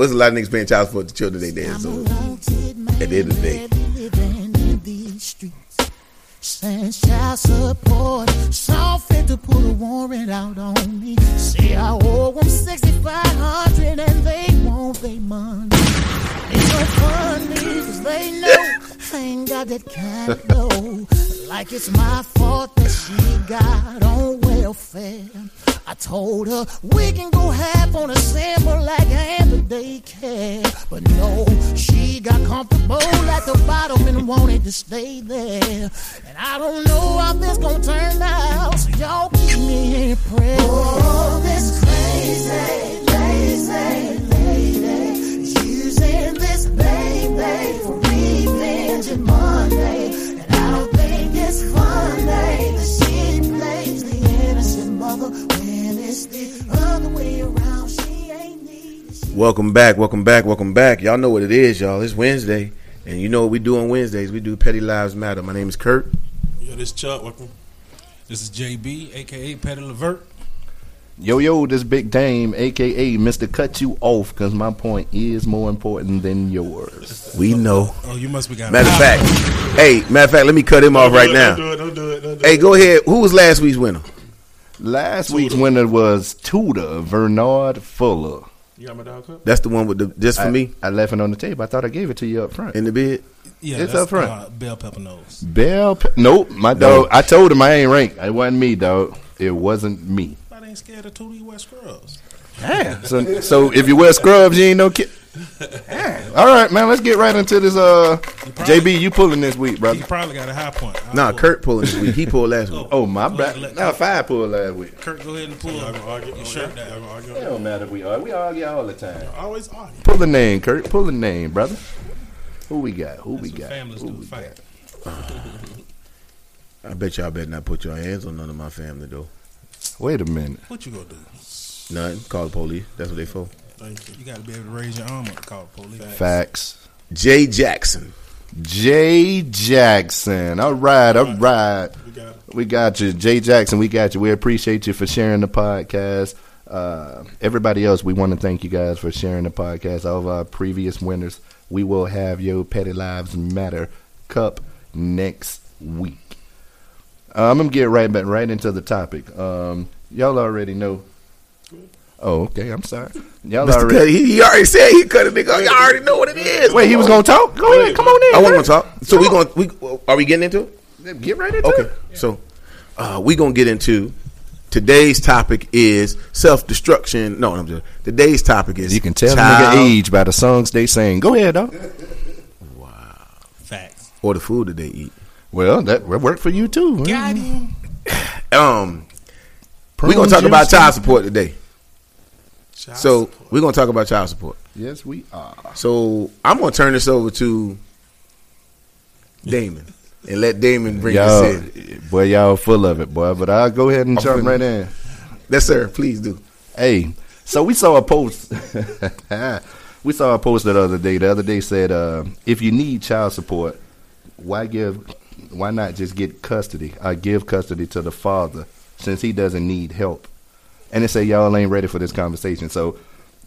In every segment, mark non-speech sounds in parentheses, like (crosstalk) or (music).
What's a lot of niggas paying child support to children they dead? So at the end of the day, living in these streets. Send child support, saw fit to put a warrant out on me. Say I owe them 6500 and they want their money. It's so funny, cause they know I ain't got that kind of dough. Like it's my fault that she got on welfare. I told her we can go half on a sample like I am the daycare. But no, she got comfortable at the bottom and wanted to stay there. And I don't know how this gonna turn out, so y'all keep me in prayer. Oh, this crazy, lazy lady using this baby for revenge and money. And I don't think that she plays the innocent mother when it's the other way around. She ain't need. welcome back, welcome back, welcome back. Y'all know what it is, y'all. It's Wednesday, and you know what we do on Wednesdays. We do Petty Lives Matter. My name is Kurt. Yo, this Chuck. Welcome. This is JB, aka Petty Levert. Yo, yo, this Big Dame, aka Mr. Cut You Off, because my point is more important than yours. We know. Oh, you must be got. Matter of fact, hey, matter of fact, let me cut him off right now. Don't do it. Don't do it. Don't do Hey, it. go ahead. Who was last week's winner? Last week's winner was Tudor Bernard Fuller. You got my dog cup? That's the one with the just for I, me I left it on the table. I thought I gave it to you up front. in the bed. Yeah, It's that's, up front. Uh, bell pepper nose. Bell, Pe- nope, my dog. I told him I ain't ranked. It wasn't me, dog. It wasn't me. I ain't scared of Tootie West Scrubs. Damn. So, so if you wear scrubs, you ain't no kid. Damn. All right, man. Let's get right into this. Uh, JB, you pulling this week, He You probably got a high point. I'll Nah, pull. Kurt pulling this week. He pulled last week. Oh my Go bad. ahead, let- Now five pulled last week. Kurt, go ahead and pull I'm gonna argue. your shirt down. I'm gonna. It don't matter. if We argue. We argue all the time. Always argue. Pull the name, Kurt. Pull the name, brother. Who we got? Who we That's what got? families Who do. we Fight. I bet y'all better not put your hands on none of my family though. Got? Wait a minute. What you gonna do? None. Call the police. That's what they for. Thank you. You got to be able to raise your arm up to call the police. Facts. Jay Jackson. Jay Jackson. All right, all right. We got. We got you, Jay Jackson. We got you. We appreciate you for sharing the podcast. Uh, everybody else, we want to thank you guys for sharing the podcast. All of our previous winners, we will have your Petty Lives Matter Cup next week. Uh, I'm gonna get right back right into the topic. Um, y'all already know. Oh, okay. I'm sorry. Y'all Mr. already. Cuddy, he, he already said he cut a nigga. off. Y'all already know what it is. Wait, he was gonna talk. Go ahead. Come on in. I want to talk. So we going to we are we getting into it? Get right into Okay. it. So uh, we gonna get into today's topic is self destruction. No, I'm just today's topic is You can tell the child nigga age by the songs they sing. Go ahead, dog. Wow. Facts. or the food that they eat. Well, that will work for you too. Got him. (sighs) Um, we gonna talk about child support today. Child So support. we're gonna talk about child support. Yes, we are. So I'm gonna turn this over to Damon and let Damon bring Y'all, this in. boy, y'all full of it, boy. But I'll go ahead and I'm jump right in. Yes, sir. Please do. Hey, so we saw a post. (laughs) we saw a post the other day. The other day said, uh, if you need child support, why give? Why not just get custody? I give custody to the father since he doesn't need help. And they say y'all ain't ready for this conversation. So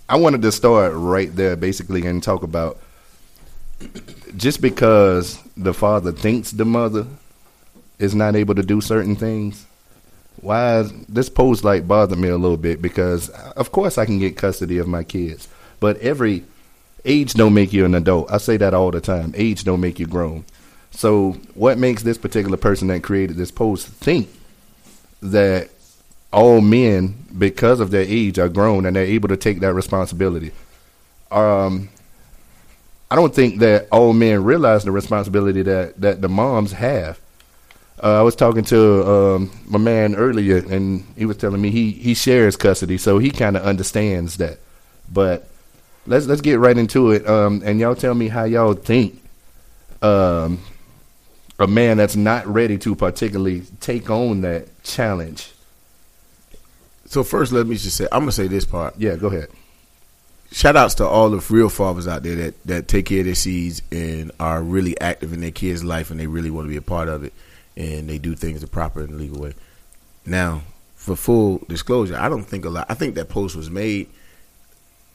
I wanted to start right there, basically, and talk about just because the father thinks the mother is not able to do certain things why is this post like bothered me a little bit because of course I can get custody of my kids, but every age don't make you an adult. I say that all the time. Age don't make you grown. So what makes this particular person that created this post think that all men, because of their age, are grown and they're able to take that responsibility? Um, I don't think that all men realize the responsibility that, that the moms have. Uh, I was talking to um, my man earlier, and he was telling me he, he shares custody, so he kind of understands that. But let's let's get right into it, um, and y'all tell me how y'all think um, a man that's not ready to particularly take on that challenge. So first, let me just say, I'm gonna say this part. Yeah, go ahead. Shout outs to all the real fathers out there that that take care of their seeds and are really active in their kids' life, and they really want to be a part of it, and they do things the proper and legal way. Now, for full disclosure, I don't think a lot. I think that post was made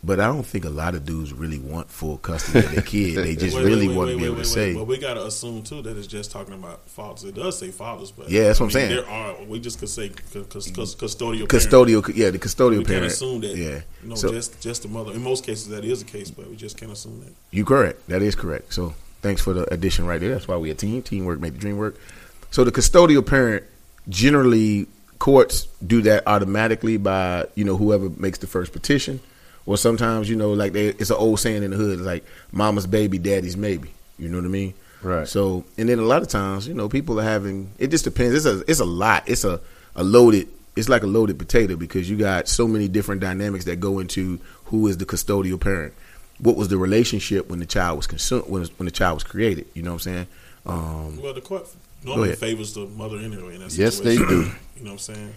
But I don't think a lot of dudes really want full custody of their kid. They (laughs) just Wait, really wait, want wait, to be able to say. But we gotta assume too that it's just talking about fathers. It does say fathers, but Yeah, that's what I'm saying. There are we just could say cu- cu- cu- custodial. parent. custodial. Yeah, the custodial We can't assume that. Yeah. You know, so just just the mother. In most cases, that is the case, but we just can't assume that. you correct. That is correct. So thanks for the addition right there. That's why we a team. Teamwork make the dream work. So the custodial parent generally courts do that automatically by you know whoever makes the first petition, or sometimes you know like they, it's an old saying in the hood, like "mama's baby, daddy's maybe." You know what I mean? Right. So and then a lot of times you know people are having it just depends. It's a it's a lot. It's a a loaded. It's like a loaded potato because you got so many different dynamics that go into who is the custodial parent. What was the relationship when the child was consumed when when the child was created? You know what I'm saying? Um, Well, the court normally favors the mother anyway. In that Yes, they do. You know what I'm saying?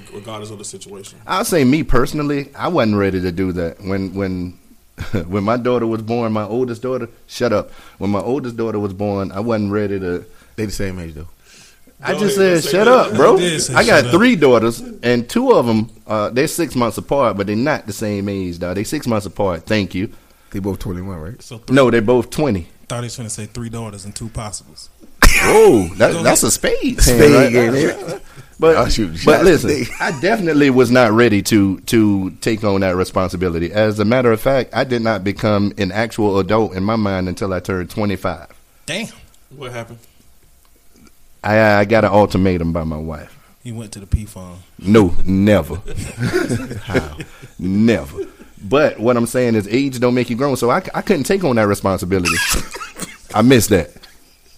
Reg- Regardless of the situation. I'll say me personally, I wasn't ready to do that when when (laughs) when my daughter was born. My oldest daughter, shut up. When my oldest daughter was born, I wasn't ready to. they the same age though. I just ahead, said, shut up, bro. You did say I got shut up. three daughters, and two of them, uh, they're six months apart, but they're not the same age, dog. They're six months apart. Thank you. They both 21, right? So three, No, they're both twenty. thought he was going to say three daughters and two possibles. Whoa, that, that's a spade. Spade hand right game, (laughs) But I'll shoot but listen. I definitely was not ready to to take on that responsibility. As a matter of fact, I did not become an actual adult in my mind until I turned twenty five. Damn. What happened? I, I got an ultimatum by my wife. He went to the P farm. No, never. (laughs) never. But what I'm saying is, age don't make you grown. So I, I couldn't take on that responsibility. (laughs) I missed that.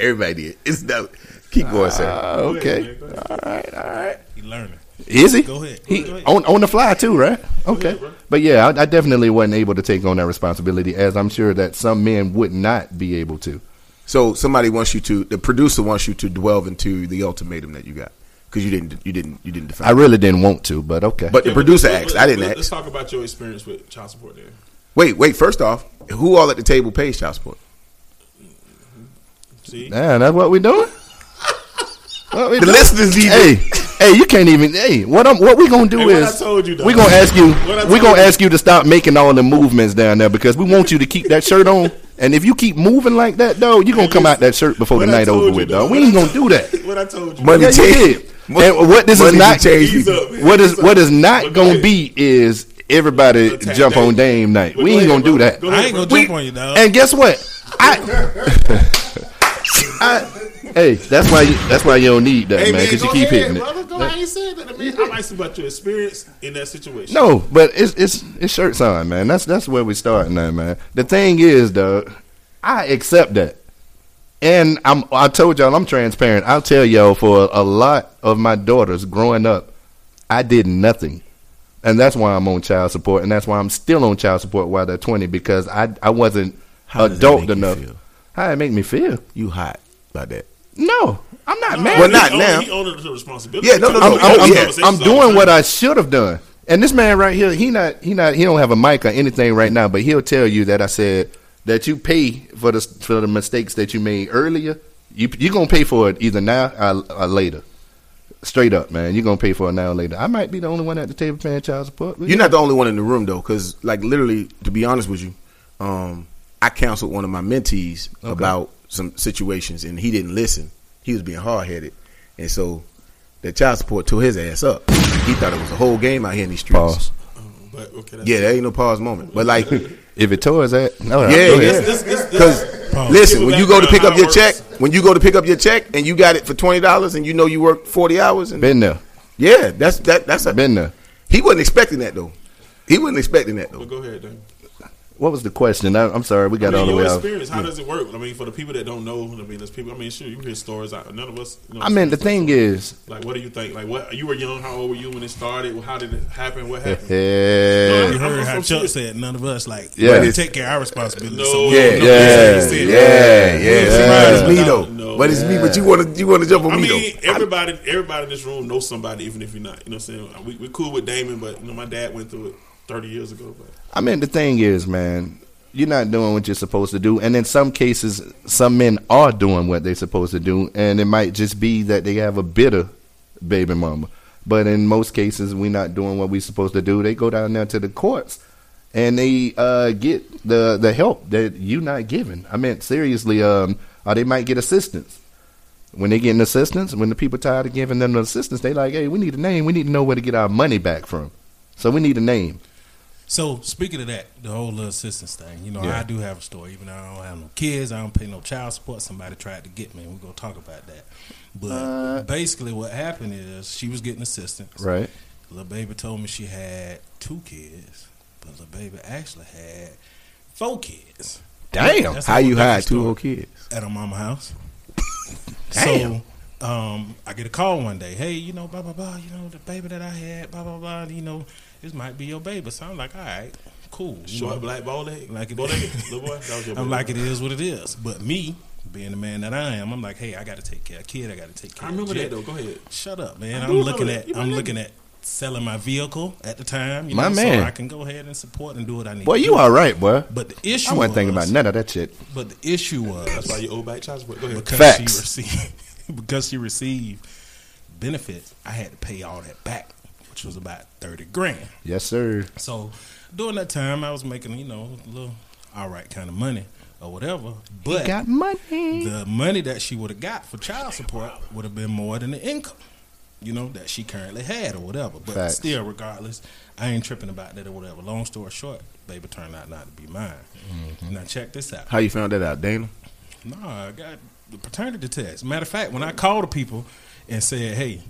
Everybody did. It's that. Keep going, sir. Uh, okay. All right. All right. He learning. Is he? Go ahead. He Go ahead. on on the fly too, right? Okay. ahead, but yeah, I, I definitely wasn't able to take on that responsibility, as I'm sure that some men would not be able to. So somebody wants you to. The producer wants you to delve into the ultimatum that you got because you didn't. You didn't. You didn't define. I really didn't want to, but okay. but the Yeah, producer let- asked. let- I didn't let- Let's talk about your experience with child support there. Wait, wait. First off, who all at the table pays child support? See? Man, that's what we doing. (laughs) What we The doing? listeners need. Hey, hey, you can't even. Hey, what I'm, what we gonna do Hey, what is I told you, dog. we gonna ask you. We gonna you. ask you to stop making all the movements down there because we want you to keep that shirt on. And if you keep moving like that, though, you are gonna come out that shirt before the I night over you, with, dog. dog. We ain't gonna do that. What I told you. Money Yeah, you change. did. And what this is not change up, What is what is not But gonna ahead. be is everybody Attack jump on Dame. Dame night. But We go ain't ahead, gonna do that. Go I ain't gonna bro. jump on you, dog. And guess what? I, (laughs) I hey, that's why you, that's why you don't need that, Hey, man, because you keep ahead, hitting it. brother. Go ahead. I ain't saying that, man. I'm asking about your experience in that situation. No, but it's it's it's shirts on, man. That's that's where we starting at, man. The thing is, though, I accept that, and I'm I told y'all I'm transparent. I'll tell y'all for a lot of my daughters growing up, I did nothing, and that's why I'm on child support, and that's why I'm still on child support while they're 20 because I I wasn't How adult enough. How it make me feel? You hot about that? No, I'm not No, mad. Well, he not owned- now. He owned the responsibility. Yeah, no, no, I'm, no. I'm, I'm- yeah. I'm doing what I should have done. And this man right here, he not he not he don't have a mic or anything right now, but he'll tell you that I said that you pay for the for the mistakes that you made earlier. You you gonna pay for it either now or, or later. Straight up, man. You're gonna pay for it now or later. I might be the only one at the table paying child support. You're not the only one in the room though, because like literally, to be honest with you, um, I counseled one of my mentees about some situations, and he didn't listen. He was being hard headed, and so the child support tore his ass up. He thought it was a whole game out here in these streets. pause. But okay, Yeah, there ain't no pause moment. But like, (laughs) If it tore his ass, no, yeah. go ahead. This- this- this- Because listen, when you go to pick up your check, when you go to pick up your check, and you got it for twenty dollars, and you know you worked forty hours, and Been there, yeah, that's that. That's a, been there. he wasn't expecting that though. He wasn't expecting that though. But go ahead, Dan. What was the question? I, I'm sorry, we got I mean, all the your way out. experience, how does it work? I mean, for the people that don't know, I mean, there's people. I mean, sure, you hear stories. I- None of us. You know, I mean, the thing is, like, what do you think? Like, what you were young? How old were you when it started? How did it happen? What happened? (laughs) yeah, You heard I'm how Chuck said none of us like Yeah. we take care of our responsibility. No, so Yeah, don't know yeah, what he said. Yeah, yeah. But it's me though. no. but it's me. But you want to you want to jump on me? I mean, everybody, everybody in this room knows somebody, even if you're not. You know, what I'm saying we we cool with Damon, but you know, my dad went through it 30 years ago. But I mean, the thing is, man, you're not doing what you're supposed to do, and in some cases, some men are doing what they're supposed to do, and it might just be that they have a bitter baby mama. But in most cases, we're not doing what we're supposed to do. They go down there to the courts, and they uh, get the the help that you're not giving. I mean, seriously, um, or they might get assistance. When they get an assistance, when the people tired of giving them the assistance, they like, hey, we need a name. We need to know where to get our money back from. So we need a name. So speaking of that, the whole little assistance thing, you know, Yeah. I do have a story. Even though I don't have no kids, I don't pay no child support. Somebody tried to get me. We're gonna talk about that. But Uh, basically, what happened is she was getting assistance. Right. Little baby told me she had two kids, but little baby actually had four kids. Damn. That's How you hide two whole kids? at her mama house. (laughs) Damn. So, um, I get a call one day. Hey, you know, blah blah blah. You know, the baby that I had, blah blah blah. You know, this might be your baby. So I'm like, all right, cool. You Short know, black bow leg, Like it- bow leg, little boy. That was your (laughs) I'm like, it is what it is. But me, being the man that I am, I'm like, hey, I got to take care of kid. I got to take care. I remember of that though. Go ahead. Shut up, man. I I'm looking at that. You my I'm looking at selling my vehicle at the time. You My know, man. so I can go ahead and support and do what I need. Boy, to you do. all right, boy. But the issue I wasn't thinking about none of that shit. But the issue was That's why you owe back child support. Go ahead. because Facts. she received (laughs) because she received benefits, I had to pay all that back, which was about thirty grand. Yes, sir. So during that time, I was making you know a little all right kind of money or whatever. But Got money. the money that she would have got for child support would have been more than the income. You know that she currently had or whatever, but Facts. still, regardless, I ain't tripping about that or whatever. Long story short, baby turned out not to be mine. Mm-hmm. Now check this out. How you found that out, Dana? No, I got the paternity test. Matter of fact, when I called the people and said, "Hey,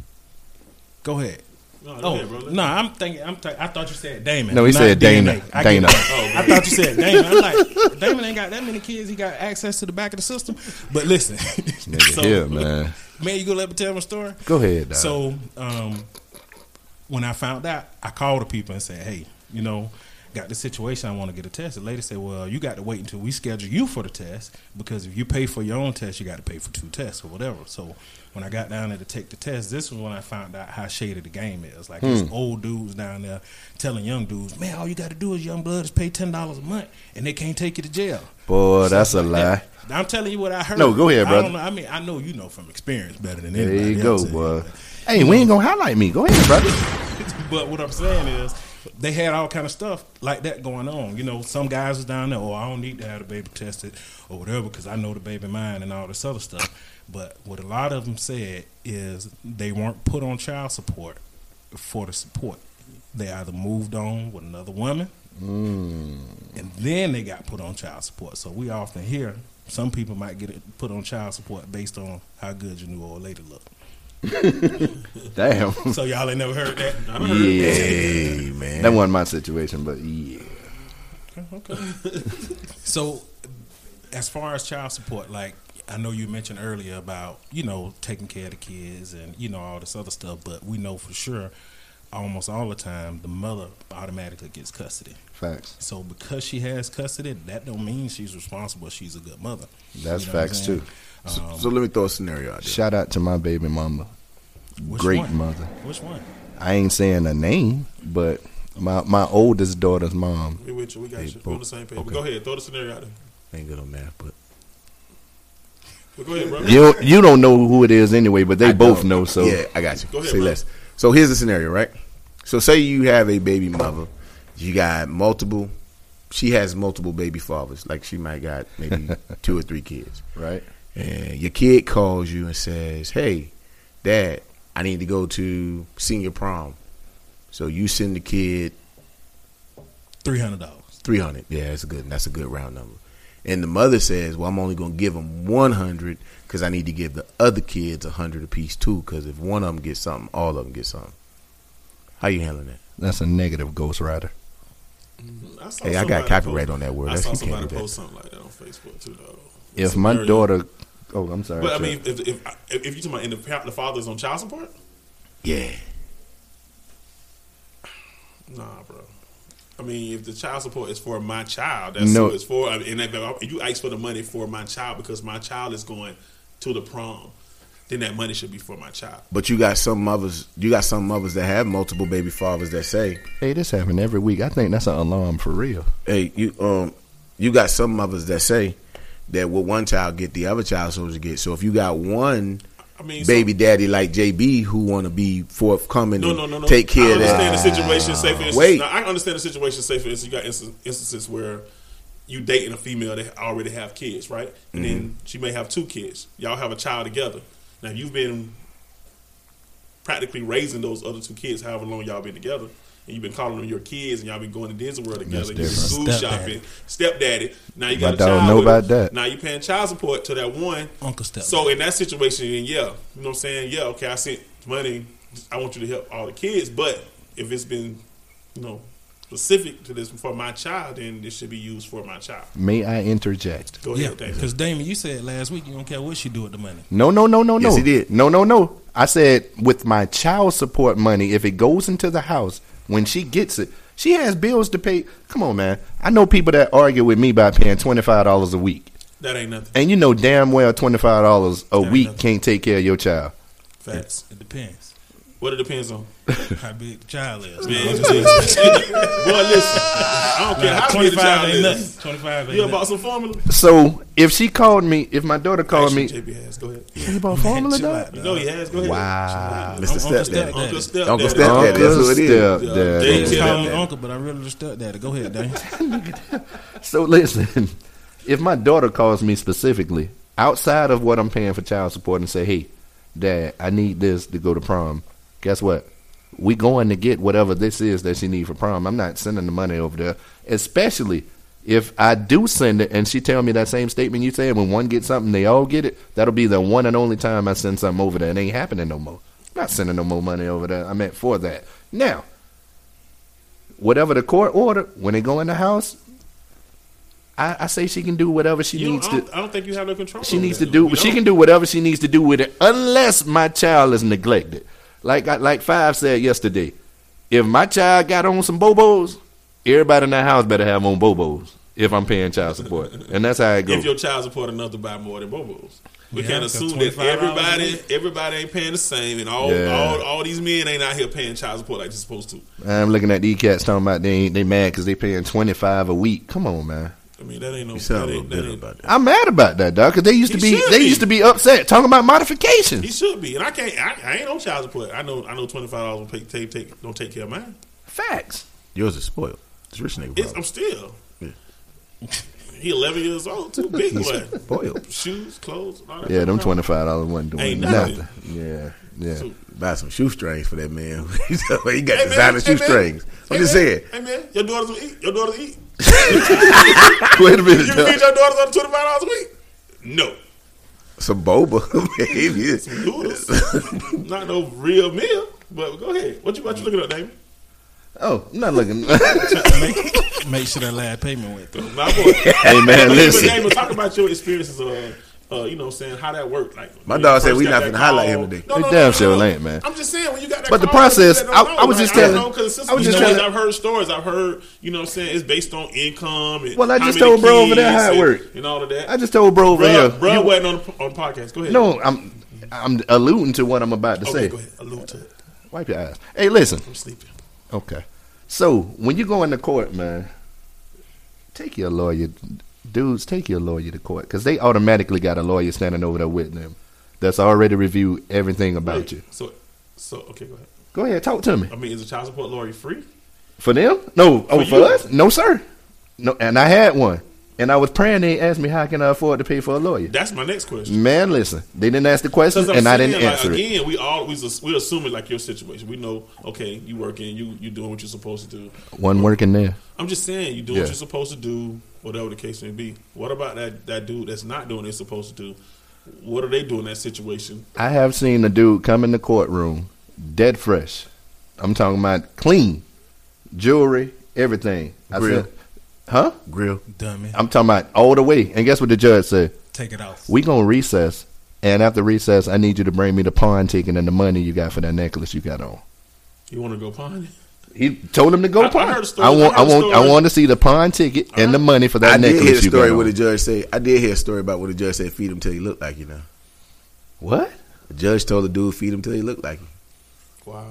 go ahead." No, Oh ahead, bro. no, I'm thinking. I'm. Th- I thought you said Damon. No, he said Dana. DNA. I Dana. get it. I thought you said Damon. I'm like, Damon ain't got that many kids. He got access to the back of the system. But listen, Nigga (laughs) so, here, man. man, you gonna let me tell my story? Go ahead, dog. So, um, when I found out, I called the people and said, "Hey, you know, got the situation. I want to get a test." The lady said, "Well, you got to wait until we schedule you for the test because if you pay for your own test, you got to pay for two tests or whatever." So, when I got down there to take the test, this was when I found out how shady the game is. Like, it's hmm. old dudes down there telling young dudes, "Man, all you got to do is young blood is pay ten dollars a month, and they can't take you to jail." Boy, that's a like lie. that. I'm telling you what I heard. No, go ahead, I brother. know. I mean, I know you know from experience better than anybody. There you go, boy. Hey, we ain't gonna highlight me. Go ahead, brother. (laughs) But what I'm saying is, they had all kind of stuff like that going on. You know, some guys was down there, oh, I don't need to have the baby tested or whatever because I know the baby mine and all this other stuff. But what a lot of them said is they weren't put on child support for the support. They either moved on with another woman, mm. and then they got put on child support. So we often hear some people might get it put on child support based on how good your new old lady look. (laughs) Damn. So y'all ain't never heard that. Hey man, That wasn't my situation, but yeah. Okay. (laughs) so, as far as child support, like I know you mentioned earlier about you know taking care of the kids and you know all this other stuff, but we know for sure, almost all the time, the mother automatically gets custody. Facts. So because she has custody, that don't mean she's responsible. She's a good mother. That's You know facts too. So, Um, so let me throw a scenario out there. Shout out to my baby mama. which Great one? mother. Which one? I ain't saying a name, but my my oldest daughter's mom. We with you. We got Hey, you. We're on the same page. okay. Go ahead. Throw the scenario out there. ain't good on math, but But go ahead, bro. You you don't know who it is anyway, but they I both don't. know. So yeah, I got you. Go ahead, Say bro. less. So here's the scenario, right? So say you have a baby mother, you got multiple. She has multiple baby fathers. Like she might got maybe (laughs) two or three kids, right. And your kid calls you and says, "Hey, Dad, I need to go to senior prom." So you send the kid Three hundred dollars. three hundred. Yeah, that's a good. That's a good round number. And the mother says, "Well, I'm only going to give them one hundred because I need to give the other kids a hundred apiece too. Because if one of them gets something, all of them get something." How you handling that? That's a negative Ghost Rider. Mm, I Hey, I got copyright post- on that word. I That's- saw you can't somebody do that. post something like that on Facebook too, though. If my daughter, oh, I'm sorry. But I mean, if if, if, if you talking about in the, the father's on child support, Yeah. nah, bro. I mean, if the child support is for my child, that's No. who it's for. I mean, and if you ask for the money for my child because my child is going to the prom, then that money should be for my child. But you got some mothers. You got some mothers that have multiple baby fathers that say, hey, this happen every week. I think that's an alarm for real. "Hey, you um, you got some mothers that say that what one child get, the other child supposed to get. So if you got one, I mean, so- baby daddy like JB who want to be forthcoming No, and no, no, no. take care I of understand that. the situation. Say for instance, Wait. now, I understand the situation. Say for instance, you got instances where you dating a female that already have kids, right? And then Mm-hmm. she may have two kids. Y'all have a child together. Now you've been practically raising those other two kids, however long y'all been together. And you've been calling them your kids, and y'all been going to Disney World together. You've been different. school shopping, stepdaddy. Now you My got a dog child. know with her. about that. Now you're paying child support to that one. Uncle Step. So in that situation, then yeah, you know what I'm saying? Yeah, okay, I sent money. I want you to help all the kids, but if it's been, you know, specific to this for my child, then this should be used for my child. May I interject? Go ahead, David. because Damon, you said last week you don't care what she do with the money. No, no, no, no, no. Yes, he did. No, no, no. I said with my child support money, if it goes into the house when she gets it, she has bills to pay. Come on, man. I know people that argue with me about paying twenty five dollars a week, That ain't nothing. and you know damn well twenty five dollars a ain't week can't take care of your child. Facts. It depends What it depends on. how big the child is. Man, just- (laughs) boy, listen. I don't care how big the child ain't is. nothing. Twenty five ain't You nothing. about some formula? So if she called me, if my daughter called me, Actually, JB has. Go ahead. you bought formula, Chill dog? out, You know he has. Go ahead. Wow. Mr. Uncle Stepdaddy. Stepdaddy. Uncle Stepdaddy. Uncle Stepdaddy. That's what it is. Stepdaddy. Yeah. Just Yeah. call me uncle, but I really the stepdaddy. Go ahead, Dane. (laughs) So listen, if my daughter calls me specifically outside of what I'm paying for child support and say, "Hey, Dad, I need this to go to prom," guess what? We going to get whatever this is that she need for prom. I'm not sending the money over there, especially if I do send it and she tell me that same statement you said. When one gets something, they all get it. That'll be the one and only time I send something over there. It ain't happening no more. I'm not sending no more money over there. I meant for that. Now, whatever the court order, when they go in the house, I, I say she can do whatever she You needs to. I don't think you have no control. She needs that, to do. You She don't. can do whatever she needs to do with it, unless my child is neglected. Like like Five said yesterday, if my child got on some bobos, everybody in that house better have on bobos. If I'm paying child support, and that's how it goes. If your child support enough to buy more than Bobos. We Yeah, can't assume that everybody everybody ain't paying the same, and all, Yeah. all all these men ain't out here paying child support like they're supposed to. I'm looking at these cats talking about they ain't, they mad because they paying twenty five a week. Come on, man. I mean, that ain't no. You sound that little ain't, that ain't, about that. I'm mad about that, dog. Because they used to be they be. used to be upset talking about modifications. He should be, and I can't. I, I ain't on child support. I know. I know. Twenty five dollars take, take take don't take care of mine. Facts. Yours is spoiled. It's rich nigga. It's. I'm still. Yeah. He eleven years old, too (laughs) big boy. Spoiled. Shoes, clothes, all that Yeah, them twenty five dollars wasn't doing Ain't nothing. nothing. Yeah, yeah. So- Buy some shoestrings for that man. (laughs) he got Hey, man, designer hey, man. shoestrings. I'm Hey, just saying. Hey man, your daughters will eat. Your daughters eat. Wait a minute, You dog. feed your daughters on twenty five dollars a week? No. Some boba, (laughs) maybe. Noodles. Not no real meal. But go ahead. What you what you looking at, Damon? Oh, I'm not looking. (laughs) make, make sure that last payment went through. My boy. hey man, listen. Damon, talk about your experiences. Uh, uh, you know, what I'm saying how that worked. Like My when dog said we got not gonna highlight him today. No, We no, no, damn no, sure no. ain't, man. I'm just saying when you got that. But the process, people that don't I- I was know, just telling- I, I was just telling. I've heard stories. I've heard, you know, what I'm saying it's based on income. And Well, I just told bro over there how it and- worked. and all of that. I just told bro over bro, here. bro you- wasn't on the, on the podcast. Go ahead. no, I'm I'm alluding to what I'm about to okay, say. go ahead. Allude to it. Wipe your eyes. Hey, listen. I'm sleeping. Okay. So when you go into court, man, take your lawyer, dudes. Take your lawyer to court because they automatically got a lawyer standing over there with them that's already reviewed everything about Wait, you. So, so okay, go ahead. Go ahead, talk to me. I mean, is a child support lawyer free? For them? No. Oh, For for us? No, sir. No, and I had one, and I was praying. They asked me how can I afford to pay for a lawyer. That's my next question. Man, listen, they didn't ask the question, and I didn't like, answer it. again, we all we we assuming like your situation. We know, okay, you working, you you doing what you're supposed to do. One working there. I'm just saying, you doing Yeah. what you're supposed to do, whatever the case may be. What about that that dude that's not doing what they're supposed to do? What are they doing in that situation? I have seen a dude come in the courtroom, dead fresh. I'm talking about clean, jewelry, everything. I Grill. said, huh? Grill. Dummy. I'm talking about all the way. And guess what the judge said? Take it off. We gonna recess, and after recess, I need you to bring me the pawn ticket and the money you got for that necklace you got on. You want to go pawn? He told him to go I- I pawn. heard a story- I want, I I heard a want, I want to see the pawn ticket and the money for that I did necklace hear the you got story on. what the judge say. I did hear a story about what the judge said. Feed him till he look like you know. What? The judge told the dude feed him till he look like him. Wow.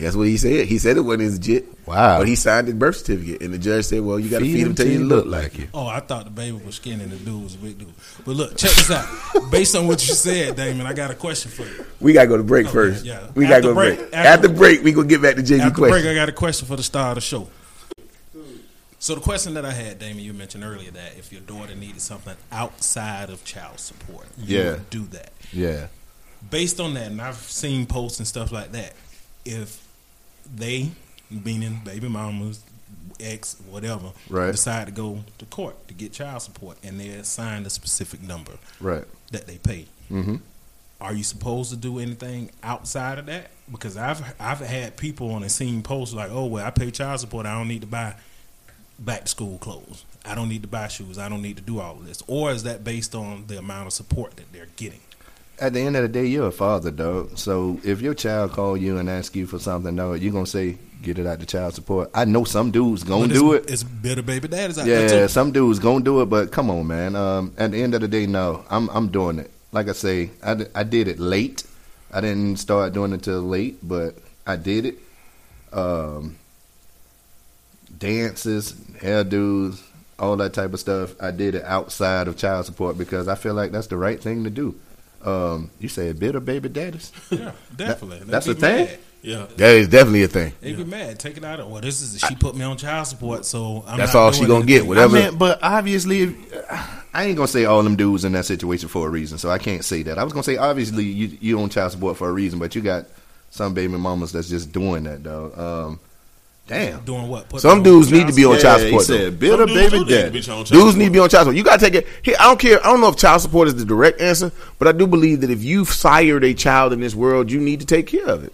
He That's what he said. He said it wasn't his legit. Wow. But he signed his birth certificate, and the judge said, "Well, you got to Feed feed him him till till you you look look like like you." you. Oh, I thought the baby was skinny and the dude was a big dude. But look, check this out. Based on what you said, Damon, I got a question for you. We got to go to break Okay, first. yeah. We got to After go break- break. after- After, break, we gonna get back to JB After question. break, I got a question for the star of the show. So the question that I had, Damon, you mentioned earlier that if your daughter needed something outside of child support, you Yeah. would do that. Yeah. Based on that, and I've seen posts and stuff like that, if they, meaning baby mamas, ex, whatever, Right. decide to go to court to get child support and they assign a specific number Right. that they pay, Mm-hmm. are you supposed to do anything outside of that? Because I've I've had people on and scene post like, oh well, I pay child support, I don't need to buy back to school clothes, I don't need to buy shoes, I don't need to do all of this, or is that based on the amount of support that they're getting? At the end of the day, you're a father, dog. So if your child call you and ask you for something, dog, you're gonna say, "Get it out the child support." I know some dudes gonna do it. It's bitter baby daddies out Yeah, there too. some dudes gonna do it, but come on, man. Um, at the end of the day, no, I'm I'm doing it. Like I say, I, I did it late. I didn't start doing it till late, but I did it. Um, dances, hairdos, all that type of stuff. I did it outside of child support because I feel like that's the right thing to do. Um, you say a bit of baby daddies? (laughs) Yeah, definitely. They'd that's a thing? mad. Yeah. That is definitely a thing. They'd be mad. Take it out of. Well, this is she put me on child support, so I'm That's not all doing she gonna get, whatever- I mean, but obviously, if- (sighs) I ain't gonna say all them dudes in that situation for a reason, so I can't say that. I was gonna say obviously you you on child support for a reason, but you got some baby mamas that's just doing that, though. Um, damn. Doing what? Put Some dudes need to be on Yeah, child he support. though. said, bitter Some dudes baby do need daddy. be on child Dudes support. need to be on child support. You gotta take it. Here, I don't care. I don't know if child support is the direct answer, but I do believe that if you've sired a child in this world, you need to take care of it.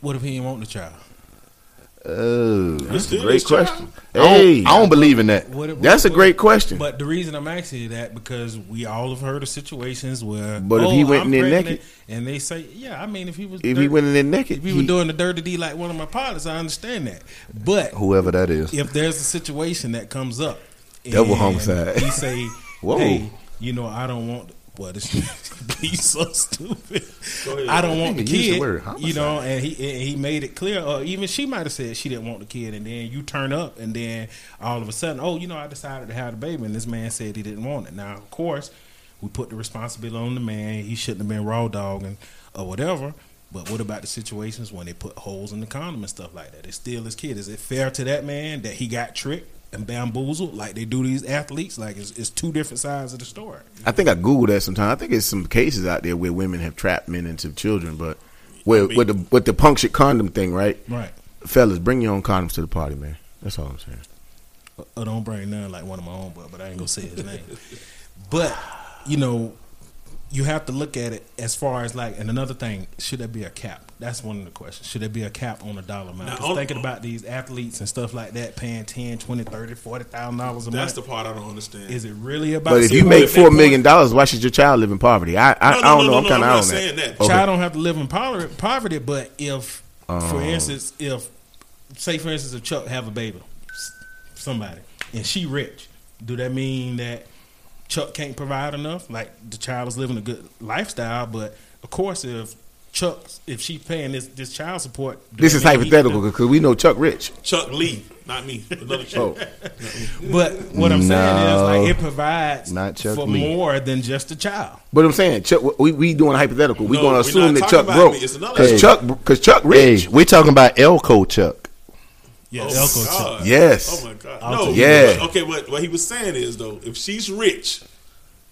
What if he didn't want the child? Oh, that's a great question. Hey. I, don't, I don't believe in that. What if- That's a what- great question. But the reason I'm asking you that because we all have heard of situations where, But if oh, he went I'm in there pregnant, naked? and they say, yeah, I mean, if he was, If dirt- he went in there naked, if he, he- was doing the dirty D like one of my pilots, I understand that. But Whoever that is. if there's a situation that comes up, Double homicide. he say, (laughs) Whoa. hey, you know, I don't want. What is (laughs) he's so stupid? Ahead. I don't want the use the kid, you know, and he and he made it clear, or even she might have said she didn't want the kid, and then you turn up, and then all of a sudden, oh, you know, I decided to have the baby, and this man said he didn't want it. Now, of course, we put the responsibility on the man. He shouldn't have been raw dogging or whatever. But what about the situations when they put holes in the condom and stuff like that? They steal his kid. Is it fair to that man that he got tricked and bamboozled like they do these athletes? Like it's, it's two different sides of the story. I think I googled that sometime. I think there's some cases out there where women have trapped men into children, but with, with the with the punctured condom thing, right? Right. Fellas, bring your own condoms to the party, man. That's all I'm saying. or Uh, don't bring none like one of my own, but but I ain't gonna say his name. But you know, you have to look at it as far as like, and another thing, should there be a cap? That's one of the questions. Should there be a cap on the dollar amount? Now, Just thinking about these athletes and stuff like that, paying 10 20 30 40 thousand dollars a That's month. That's the part I don't understand. Is it really about? But if you make four point- million dollars, why should your child live in poverty? I I, No, I don't no, know. no, I'm no, kind I'm of not on saying that. that. child don't have to live in poverty, poverty but if, for Oh. instance, if say for instance, if Chuck have a baby, somebody, and she rich, do that mean that Chuck can't provide enough? Like the child is living a good lifestyle, but of course, if Chuck, if she's paying this this child support, This is hypothetical because we know Chuck Rich. Chuck Lee, not me. Another Chuck. Oh, But what I'm saying is, like, it provides Not Chuck for Lee. more than just a child. but I'm saying Chuck. We we doing hypothetical. We No, going we're to assume that Chuck broke. It's another because Chuck. Chuck because Chuck Hey, Rich. we talking about Elko Chuck. Yeah, Oh, Elko my Chuck. Yes. Oh my God. No. take Yeah. Okay. What what he was saying is though, if she's rich,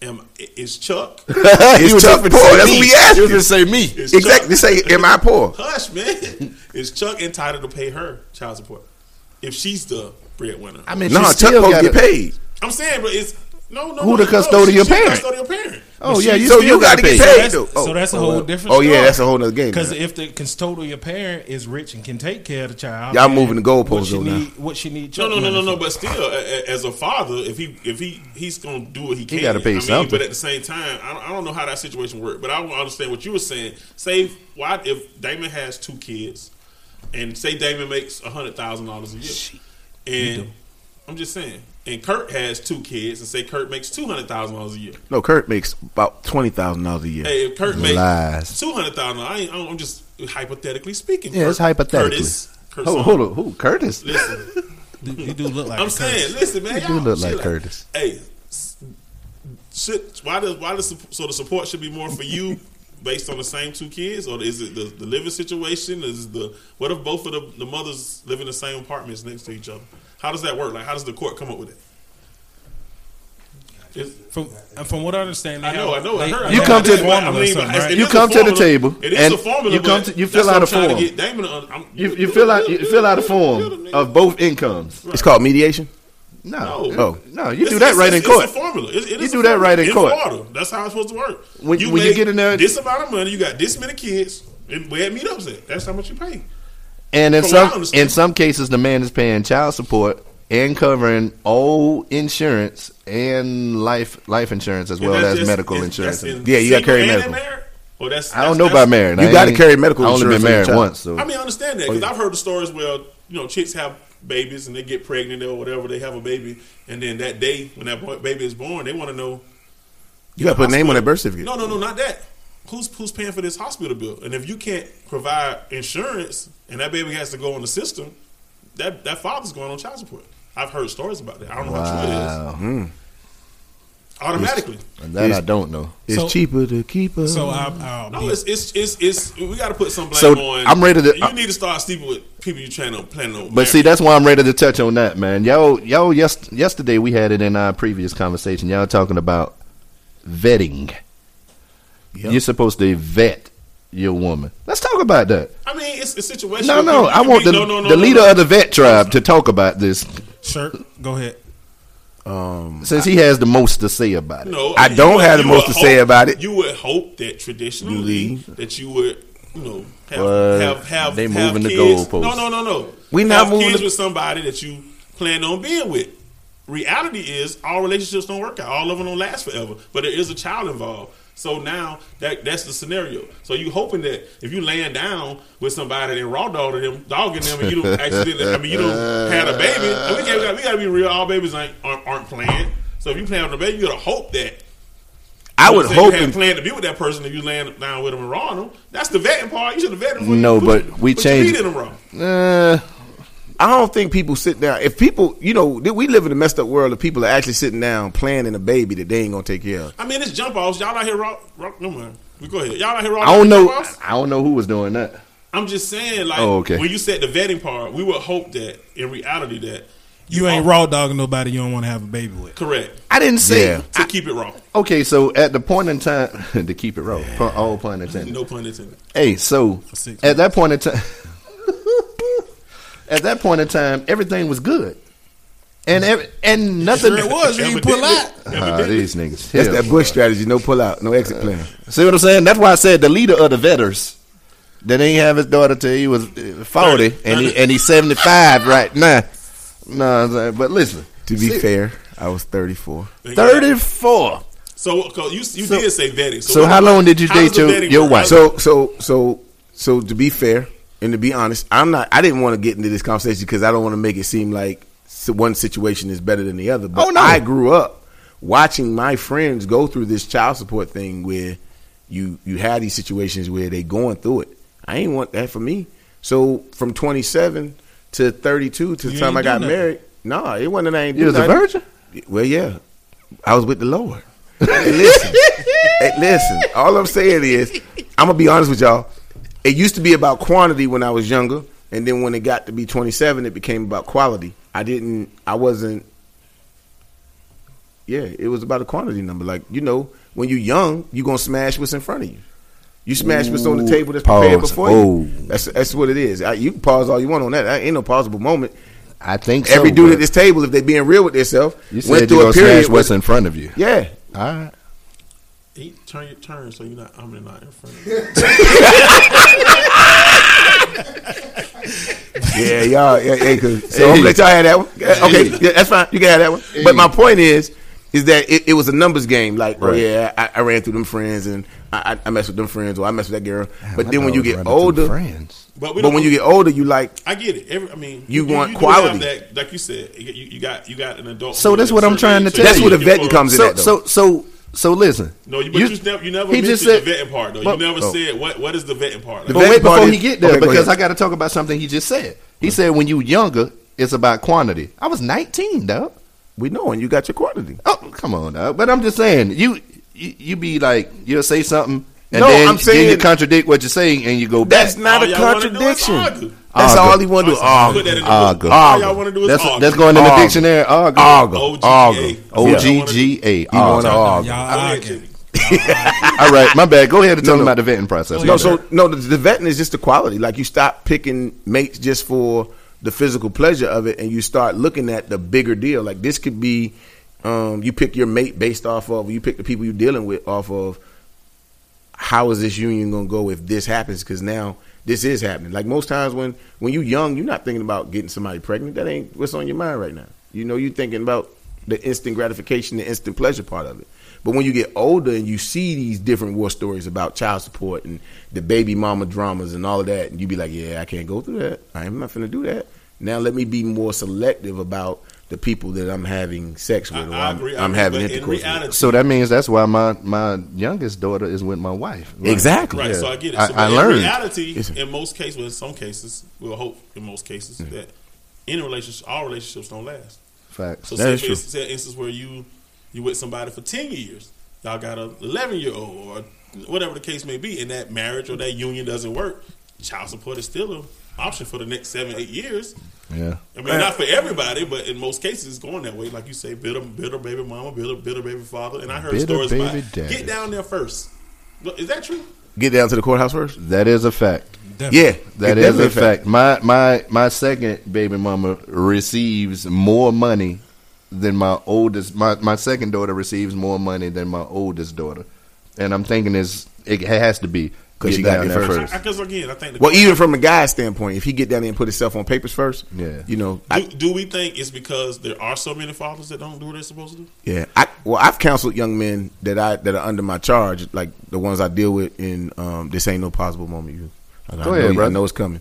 am is Chuck? (laughs) It's Chuck poor. That's what we asked. You was gonna say me. Is Exactly. Chuck- Say, am I poor? (laughs) Hush, man. Is Chuck entitled to pay her child support if she's the breadwinner? I mean, No, she Chuck still supposed gotta- get paid. I'm saying, but it's no, no. Who no, the no, custodial she- she's the parent? Custodial parent. Oh yeah, you So still you got to gotta get pay. paid. that's, though. so that's a oh, whole well. different Oh yeah, story. that's a whole nother game. Because if the custodial parent is rich and can take care of the child, Y'all then moving the goalposts what now. What she need? No, no, no, no, no. But still, a- a- as a father, if he if he he's gonna do what he can, he gotta pay I mean, something. But at the same time, I don't, I don't know how that situation worked. But I want to understand what you were saying. Say, why if Damon has two kids, and say Damon makes a hundred thousand dollars a year, and I'm just saying, and Kurt has two kids, and say Kurt makes two hundred thousand dollars a year. no, Kurt makes about twenty thousand dollars a year. Hey, if Kurt makes two hundred thousand, I ain't, I'm just hypothetically speaking. Yeah, it's hypothetically. Curtis, Curtis Hold, hold on, who? Curtis? Listen, (laughs) You you do look like I'm a saying, Curtis. listen, man. You do look like chill out. Curtis. Hey, s- should why does why does so the support should be more for you (laughs) based on the same two kids, or is it the, the living situation? Is the what if both of the, the mothers live in the same apartments next to each other? How does that work? Like, how does the court come up with it? It's- From and from what I understand, I know, have- I know, I they- heard. You have come a to- formula I mean, something, it's- right? it You come to the table, It is and a formula. you come to- you fill out I'm a form. get Damon, I'm- You, you fill out you fill out a form of both incomes. It's called mediation. No, No. Oh. no, you do that it's- right in court. It's a formula. It- it You do a that right in court. Florida. That's how it's supposed to work. When- you when you get in there- this amount of money, you got this many kids, and where it meet up at. That's how much you pay. And in From what I some in some cases, the man is paying child support and covering all insurance and life life insurance as well as just- medical insurance. in Yeah, you gotta carry medical. married? Or that's, I don't know about married. You gotta carry medical insurance. I only insurance been for your married once, so I mean, I understand that Oh, because yeah. I've heard the stories where you know chicks have babies and they get pregnant or whatever, they have a baby, and then that day when that boy, baby is born, they want to know. You got to put a name on hospital- that birth certificate. No, no, no, not that. Who's who's paying for this hospital bill? And if you can't provide insurance and that baby has to go on the system, that that father's going on child support. I've heard stories about that. I don't know how true it wow, is. Automatically. and that It's- I don't know. It's So- cheaper to keep her. So I'll, I'll No, it's it's it's, it's we got to put some blame So, on. I'm ready to- You need to start sleeping with people you trying to plan on. But see, that's why I'm ready to touch on that, man. Y'all, y'all, yes, yesterday we had it in our previous conversation. Y'all talking about vetting. Yep. You're supposed to vet your woman. Let's talk about that. I mean, it's a situation. No, no, I want the, no, no, no, the no, leader no. of the vet tribe to talk about this shirt. Go ahead. Um, since he has the most to say about it. No, I don't would- have the most would to say about it. You would hope that traditionally leave. that you would, you know, have But have have they have moving the kids. goalposts. No, no, no, no. We not have moving kids the- with somebody that you plan on being with. Reality is all relationships don't work out. All of them don't last forever. But there is a child involved. So now that that's the scenario. So you hoping that if you laying down with somebody and raw dogging them, dogging them, and you don't accidentally, I mean, you don't had a baby. And we, can't, we gotta be real. All babies aren't, aren't planned. So if you plan on a baby, you gotta hope that I you would know what I'm saying? hope. you had and- planned to be with that person if you land down with them and raw them. That's the vetting part. You should have vetted them. No, you but we changed- in them raw. Uh, I don't think people sit down. If people, you know, we live in a messed up world of people are actually sitting down planning a baby that they ain't gonna take care of. I mean, it's jump offs. Y'all out here raw. raw no man. We go ahead. Y'all out here raw. I don't know. I don't know who was doing that. I'm just saying, like, Oh, okay. when you said the vetting part, we would hope that in reality that You ain't raw dogging nobody you don't want to have a baby with. correct I didn't say. Yeah. to keep it raw. Okay, so at the point in time (laughs) to keep it raw, pun- all pun intended. No pun intended. Hey, so at that point in time, (laughs) at that point in time, everything was good, and every, and nothing. Sure it was. You pull out. Ah, these niggas. That's that Bush strategy: no pull out, no exit plan. See what I'm saying? That's why I said the leader of the vetters that ain't have his daughter till he was uh, forty, and he and he's seventy five right now. No, I'm but listen, To be fair, I was 34. 34. So you you So- did say vetting. so what- how long did you date your- your wife? So, so, so, so to be fair and to be honest, I'm not. I didn't want to get into this conversation because I don't want to make it seem like one situation is better than the other. But Oh, no. I grew up watching my friends go through this child support thing where you you have these situations where they going through it. I ain't want that for me. So from 27 to 32 to the You time I got nothing. married, no, it wasn't. that I ain't You do was a virgin. Well, yeah, I was with the Lord. Hey, listen, (laughs) hey, listen. All I'm saying is, I'm gonna be honest with y'all. It used to be about quantity when I was younger, and then when it got to be 27, it became about quality. I didn't. I wasn't. Yeah, it was about a quantity number. Like you know, when you're young, you are gonna smash what's in front of you. You smash what's on the table that's prepared pause. before Oh. you. That's that's what it is. I, you can pause all you want on that. That ain't no pausable moment. I think so, Every dude but at this table, if they're being real with themselves, You went through a period. what's with- in front of you. yeah, All right. He, turn your turn so you're not. I'm not in front of (laughs) you. Yeah, y'all. Yeah, yeah, 'cause- so I'm gonna let y'all have that one. Okay, yeah, that's fine. You can have that one. But my point is, is that it, it was a numbers game. Like, oh Right. yeah, I, I ran through them friends and I, I, I messed with them friends or I messed with that girl. But My then when you get older, friends. But, but when you get older, you like I get it. Every, I mean, You want do quality. have that, like you said, you, you got you got an adult. So that's what I'm trying to tell so That's you. where the vetting for- comes in So at, so so So listen. No, you, but you, never, you never he mentioned just said, the vetting part though. But- you never oh. said what what is the vetting part? The But vetting wait before is- he get there okay, because ahead. I got to talk about something he just said. He said when you younger, it's about quantity. I was 19, dog. We know, and you got your quantity. Oh, come on, dog. But I'm just saying, you you, you be like, you'll say something, and No, then, I'm then you contradict what you're saying, and you go back. That's not All a y'all wanna do is contradiction. Argue. That's Argue. all he want to do. Put Argue. that in the All y'all want to do is That's argue. that's going in the dictionary. Argue. Argue. OGA. O G G A. You want to Argue. argue. Y'all Go ahead, arguing. Jimmy. All right, my bad. Go ahead and tell No, him about the vetting process. No, so no, the, the vetting is just the quality. Like you stop picking mates just for the physical pleasure of it, and you start looking at the bigger deal. Like this could be, um, you pick your mate based off of you pick the people you're dealing with off of how is this union gonna go if this happens? Because now this is happening. Like most times when when you're young, you're not thinking about getting somebody pregnant. That ain't what's on your mind right now. You know, you're thinking about the instant gratification, the instant pleasure part of it. But when you get older and you see these different war stories about child support and the baby mama dramas and all of that, and you be like, yeah, I can't go through that. I'm not going to do that. Now let me be more selective about the people that I'm having sex I, with or I I'm, agree. I I'm agree, having but in intercourse reality, with. So that means that's why my my youngest daughter is with my wife. Exactly. Right, Yeah. so I get it. I- So, I but in learned. reality, Yes, in most cases, well, in some cases, we'll hope in most cases Mm-hmm. that any relationship, all relationships don't last. Facts. So That say is for true. instance, say an instance where you you with somebody for ten years, y'all got a eleven year old or whatever the case may be, and that marriage or that union doesn't work, child support is still an option for the next seven eight years. Yeah. I mean, not for everybody, but in most cases, it's going that way. Like you say, bitter, bitter baby mama, bitter, bitter baby father. And I heard Bitter stories about daddy. get down there first. Is that true? Get down to the courthouse first. That is a fact. Definitely. Yeah, That it is definitely a fact. My my my second baby mama receives more money than my oldest. My my second daughter receives more money than my oldest daughter, and I'm thinking is it has to be 'Cause get she got down there there first. I, I guess again, I think. The Well, even from a guy's standpoint, if he get down there and put himself on papers first, Yeah. you know, do, I, do we think it's because there are so many fathers that don't do what they're supposed to do? Yeah, I well, I've counseled young men that I that are under my charge, like the ones I deal with in um, this ain't no possible moment. You, I, I Go know, ahead, you- I know it's coming.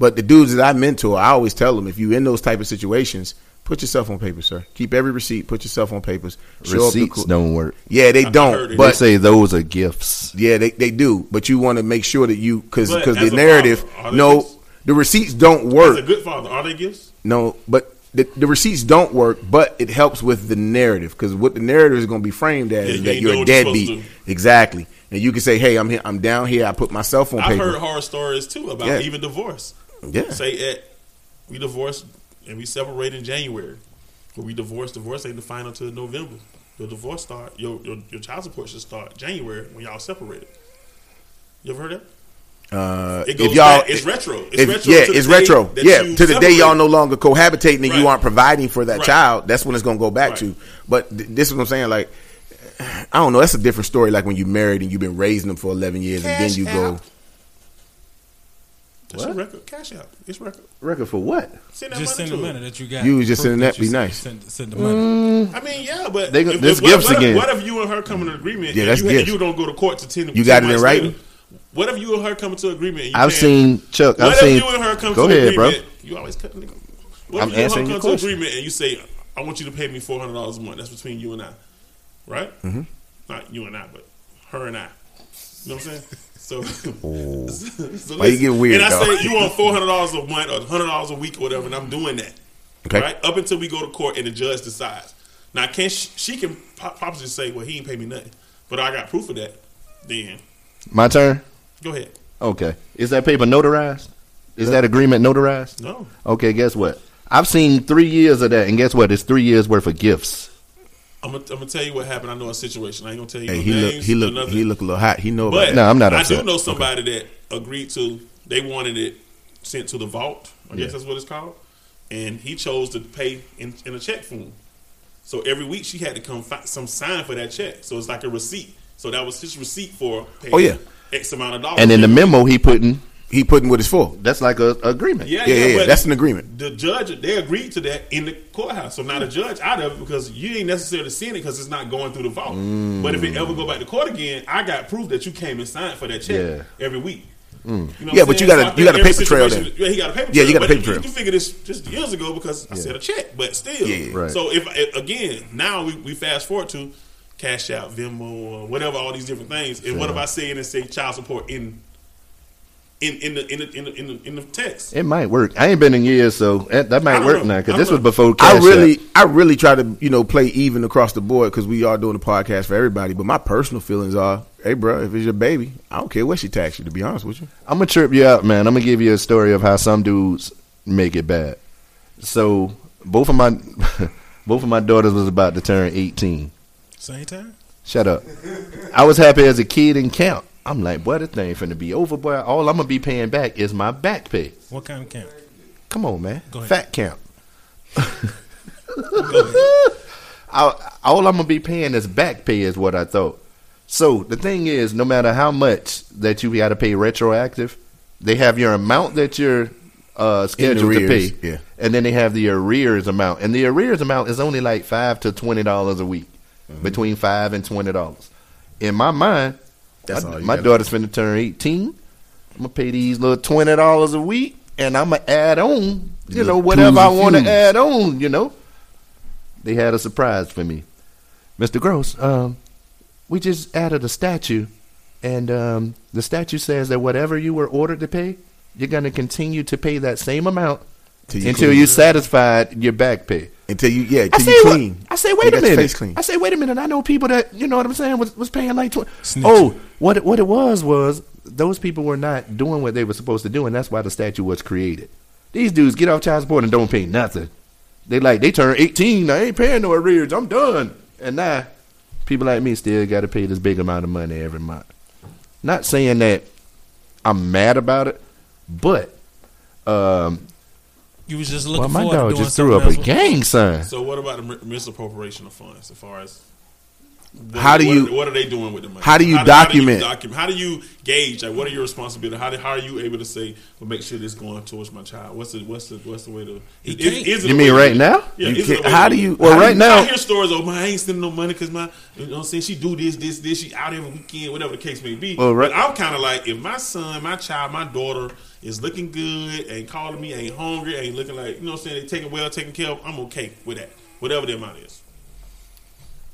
But the dudes that I mentor, I always tell them if you in those type of situations, put yourself on paper, sir. Keep every receipt. Put yourself on papers. Show up the Receipts don't work. Yeah, they I don't. it. They But say those are gifts. yeah, they, they do. But you want to make sure that you because because the narrative. father, no, gifts? the receipts don't As a good father, are they gifts? No, but the, the receipts don't work, but it helps with the narrative because what the narrative is going to be framed as Yeah, is you that ain't you're doing a what you're deadbeat. Exactly, and you can say, "Hey, I'm here. I'm down here. I put myself on I've paper." heard horror stories too about Yeah. even divorce. yeah, Say at we divorced and we separate in January. But we divorce. Divorce ain't the final till November. Your divorce start. Your, your your child support should start January when y'all separated. You ever heard that? uh, It goes if y'all, back. It's retro. It's if- retro yeah, to the it's day retro. Yeah, to the day y'all no longer cohabitating and you aren't providing for that Right. child. That's when it's going to go back Right. to. But th- this is what I'm saying. Like, I don't know. That's a different story. Like when you married and you've been raising them for 11 years, and then you go. Out. That's your record. Cash out. It's record. Record for what? Send that Just send money the money that you got. You was just Proof sending that, you be sent- nice. Send, send the money. I mean, yeah, but They go- if- this if- what, gifts what if- again. What if you and her come to an agreement? Yeah, and that's you, and gifts. you don't go to court to ten. You got it in writing? What if you and her come to agreement? And you I've seen Chuck. I've What seen. if you and her come Go to ahead, bro. agreement? You always cut. Nigga. What I'm if you and her come to question. agreement and you say, "I want you to pay me four hundred dollars a month"? That's between you and I, right? Mm-hmm. Not you and I, but her and I. You know what I'm saying? (laughs) So, (laughs) so Why you get weird, And I say you want four hundred dollars a month or hundred dollars a week or whatever, and I'm doing that. Okay. Right up until we go to court and the judge decides. Now, can she, she can just say, "Well, he ain't pay me nothing," but I got proof of that. Then My turn. go ahead. Okay. Is that paper notarized? Is that agreement notarized? No, Okay. Guess what? I've seen three years of that, and guess what? It's three years worth of gifts. I'm gonna, I'm gonna tell you what happened. I know a situation. I ain't gonna tell you Hey, no he look, names. he or look, nothing. he look a little hot. He know about But. No, I'm not I upset. do know somebody that agreed to. They wanted it sent to the vault. I guess Yeah. that's what it's called. And he chose to pay in, in a check form. So every week she had to come find some sign for that check. So it's like a receipt. So that was his receipt for paying Oh, yeah. X amount of dollars. And in the memo he putting, He putting what it's for. that's like a agreement. Yeah, Yeah, yeah, yeah, yeah. That's an agreement. The judge, they agreed to that in the courthouse. So now the judge out of it because you ain't necessarily seeing it because it's not going through the vault. Mm. But if it ever go back to court again, I got proof that you came and signed for that check Yeah. every week. Mm. You know Yeah, I'm but you gotta- I you got a paper trail situation- then. Yeah, he got a paper trail. Yeah, you got a paper trail. You can figure this just years ago because I said a check, but still. Yeah, yeah. Right. So if if- again now we, we fast forward to Cash App, Venmo, or whatever, all these different things. And what if I say it and say child support in in in the in the in the, in the, in the text? It might work. I ain't been in years, so that, that might work know. now. Because I this was don't know. before I really, App. I really try to, you know, play even across the board because we are doing a podcast for everybody. But my personal feelings are, hey, bro, if it's your baby, I don't care what she tax you. To be honest with you, I'm gonna trip you out, man. I'm gonna give you a story of how some dudes make it bad. So both of my (laughs) both of my daughters was about to turn 18. Same time. Shut up. I was happy as a kid in camp. I'm like, boy, this thing finna be over, boy. All I'm gonna be paying back is my back pay. What kind of camp? Come on, man. Go ahead. Fat camp. I, (laughs) all I'm gonna be paying is back pay is what I thought. So the thing is, no matter how much that you got to pay retroactive, they have your amount that you're uh, scheduled to pay, yeah. and then they have the arrears amount, and the arrears amount is only like five to twenty dollars a week, Mm-hmm. between five and twenty dollars. In my mind, That's my, all you my daughter's finna turn eighteen. I'm gonna pay these little twenty dollars a week, and I'm gonna add on, you know, whatever I want to add on, you know. They had a surprise for me. Mr. Gross, um, we just added a statue, and um, the statue says that whatever you were ordered to pay, you're going to continue to pay that same amount until clean. you satisfied your back pay. Until you, yeah, I say, you what- clean. I say, You wait a got your minute. face clean. I say, wait a minute. I know people that you know what I'm saying was, was paying like twenty. Snitching. Oh, what it, what it was was those people were not doing what they were supposed to do, and that's why the statue was created. These dudes get off child support and don't pay nothing. They like they turn 18. I ain't paying no arrears. I'm done. And now people like me still got to pay this big amount of money every month. Not saying that I'm mad about it, but um, You was just well, looking my forward to dog doing just threw up a gang sign. So what about the misappropriation of funds? As far as what, How do what- you- What are they doing with the money? how do you How document? How do you, docu- how do you gauge? Like, what are your responsibilities? How, do, how are you able to say, "Well, make sure this going towards my child"? What's the what's the what's the way to? He is- is it You mean right to- now? Yeah. You is it a can't- how to- do you- Well, how do right you- now- I hear stories. Oh, my, I ain't sending no money because my, you know, what I'm saying she do this, this, this. She out every weekend, whatever the case may be. Well, right- But I'm kind of like, if my son, my child, my daughter is looking good, ain't calling me, ain't hungry, ain't looking like, you know, what I'm saying they taking well, taken care of. I'm okay with that, whatever the amount is.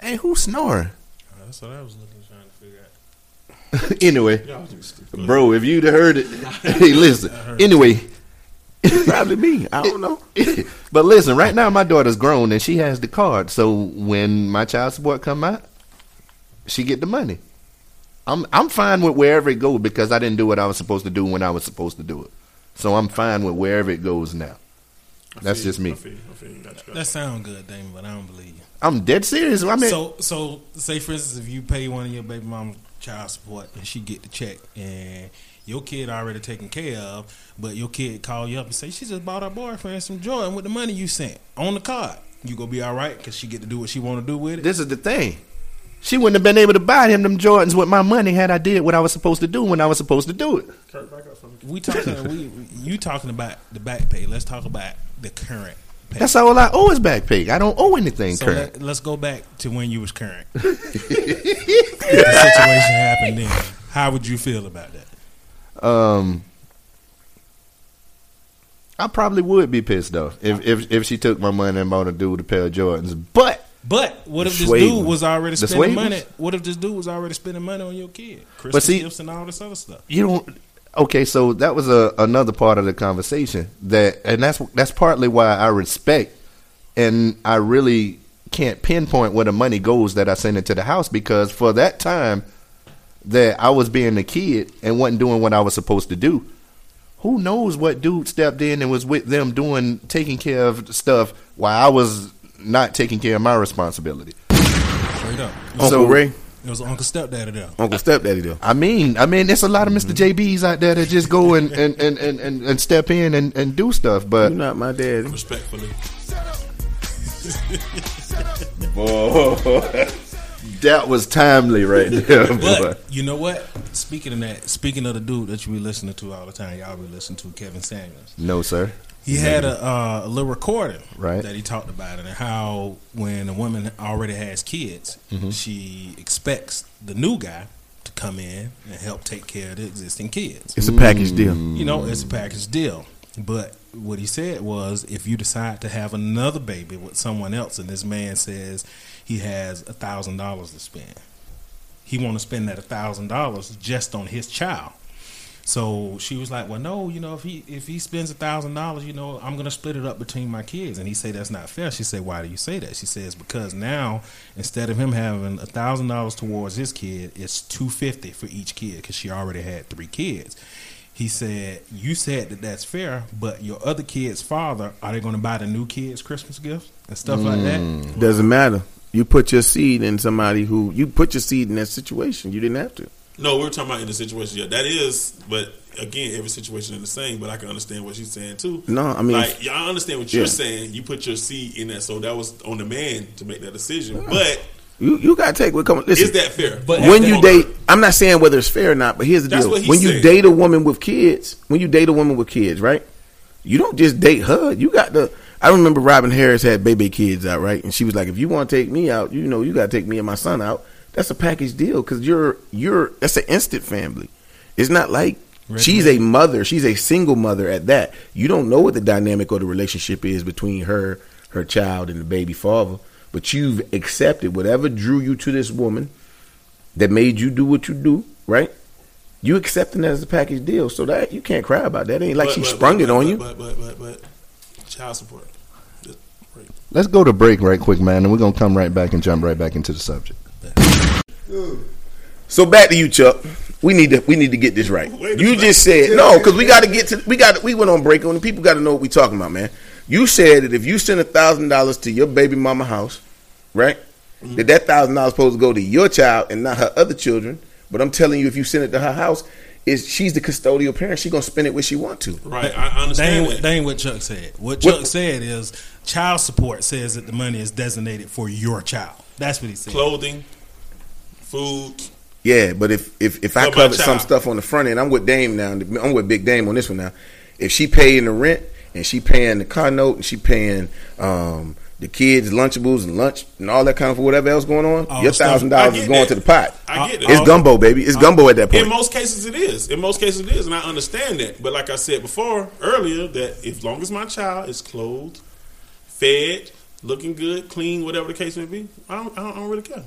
Hey, who's snoring? Uh, that's what I was looking trying to figure out. (laughs) anyway, Y'all just stupid. bro, if you'd have heard it, (laughs) hey, listen. Anyway, (laughs) Probably me. I don't know. but listen, right now my daughter's grown and she has the card. So when my child support come out, she get the money. I'm I'm fine with wherever it goes because I didn't do what I was supposed to do when I was supposed to do it. So I'm fine with wherever it goes now. That's feel just me. I feel you, I feel you. Got you. That sounds good, Damon, but I don't believe you. I'm dead serious. I mean, so, so say for instance, if you pay one of your baby mama child support and she get the check, and your kid already taken care of, but your kid call you up and say she just bought her boyfriend some Jordan with the money you sent on the card, you gonna be all right because she get to do what she want to do with it. this is the thing. She wouldn't have been able to buy him them Jordans with my money had I did what I was supposed to do when I was supposed to do it. Kurt, back up for. We talking, (laughs) we you talking about the back pay. Let's talk about the current. Pay. That's all I owe is back pay. I don't owe anything So current. let, let's go back to when you was current. (laughs) If the situation happened then. How would you feel about that? Um, I probably would be pissed though if if if she took my money and bought a dude a pair of Jordans. But But what if this Suede dude was already The spending money? What if this dude was already spending money on your kid? Christmas see- gifts and all this other stuff. you don't. Okay, so that was a another part of the conversation that, and that's that's partly why I respect, and I really can't pinpoint where the money goes that I send into the house because for that time that I was being a kid and wasn't doing what I was supposed to do. Who knows what dude stepped in and was with them doing taking care of stuff while I was not taking care of my responsibility. Straight up. Uncle So- Ray, It was Uncle Stepdaddy there. Uncle Stepdaddy, though. I mean, I mean, there's a lot of mister mm-hmm. JBs out there that just go and and, and, and, and, and step in and, and do stuff, but You're not my daddy. Respectfully. (laughs) that was timely right there. But you know what? Speaking of that, speaking of the dude that you be listening to all the time, y'all be listening to Kevin Samuels. No, sir. He had a, uh, a little recording Right. that he talked about it and how when a woman already has kids, Mm-hmm. she expects the new guy to come in and help take care of the existing kids. It's a package deal. You know, it's a package deal. But what he said was, if you decide to have another baby with someone else, and this man says he has a thousand dollars to spend, he want to spend that a thousand dollars just on his child. So she was like, "Well, no, you know, if he if he spends a thousand dollars, you know, I'm gonna split it up between my kids." And he said that's not fair. She said, "Why do you say that?" She says, "Because now instead of him having a thousand dollars towards his kid, it's two fifty for each kid because she already had three kids." He said, "You said that that's fair, but your other kid's father are they going to buy the new kids Christmas gifts and stuff like that?" Mm, doesn't matter. You put your seed in somebody who you put your seed in that situation. You didn't have to. No, we're talking about in the situation. Yeah, that is, but again, every situation is the same. But I can understand what she's saying too. No, I mean, like y'all understand what you're Yeah. saying. You put your seed in that, so that was on the man to make that decision. But you you gotta take what comes. Listen, is that fair? But when you that- date, I'm not saying whether it's fair or not, but here's the That's deal: what he when you date a woman with kids, when you date a woman with kids, right? You don't just date her. You got the. I remember Robin Harris had baby kids out, right? And she was like, "If you want to take me out, you know, you got to take me and my son out." That's a package deal because you're you're that's an instant family. It's not like she's a mother. She's a single mother at that. You don't know what the dynamic or the relationship is between her, her child, and the baby father. But you've accepted whatever drew you to this woman that made you do what you do, right? You accepting that as a package deal, so that you can't cry about that. It ain't like But- she but- sprung but- it on but- you. But but but but child support. Let's go to break right quick, man, and we're gonna come right back and jump right back into the subject. So back to you, Chuck. We need to we need to get this right. You minute. just said no because we got to get to we got we went on break and people got to know what we talking about, man. You said that if you send a thousand dollars to your baby mama house, right, Mm-hmm. that that thousand dollars supposed to go to your child and not her other children. But I'm telling you, if you send it to her house, is she's the custodial parent. She gonna spend it where she want to. Right, I understand ain't, that. what, that ain't what Chuck said. What What- Chuck said is child support says that the money is designated for your child. That's what he said. Clothing, food. Yeah, but if if if I covered some stuff on the front end, I'm with Dame now. I'm with Big Dame on this one now. If she paying the rent and she paying the car note and she paying um, the kids Lunchables and lunch and all that kind of whatever else going on, All your thousand dollars is going that. to the pot. I get it. It's gumbo, baby. It's gumbo at that point. In most cases, it is. In most cases, it is, and I understand that. But like I said before earlier, that as long as my child is clothed, fed, looking good, clean, whatever the case may be, I don't, I don't, I don't really care.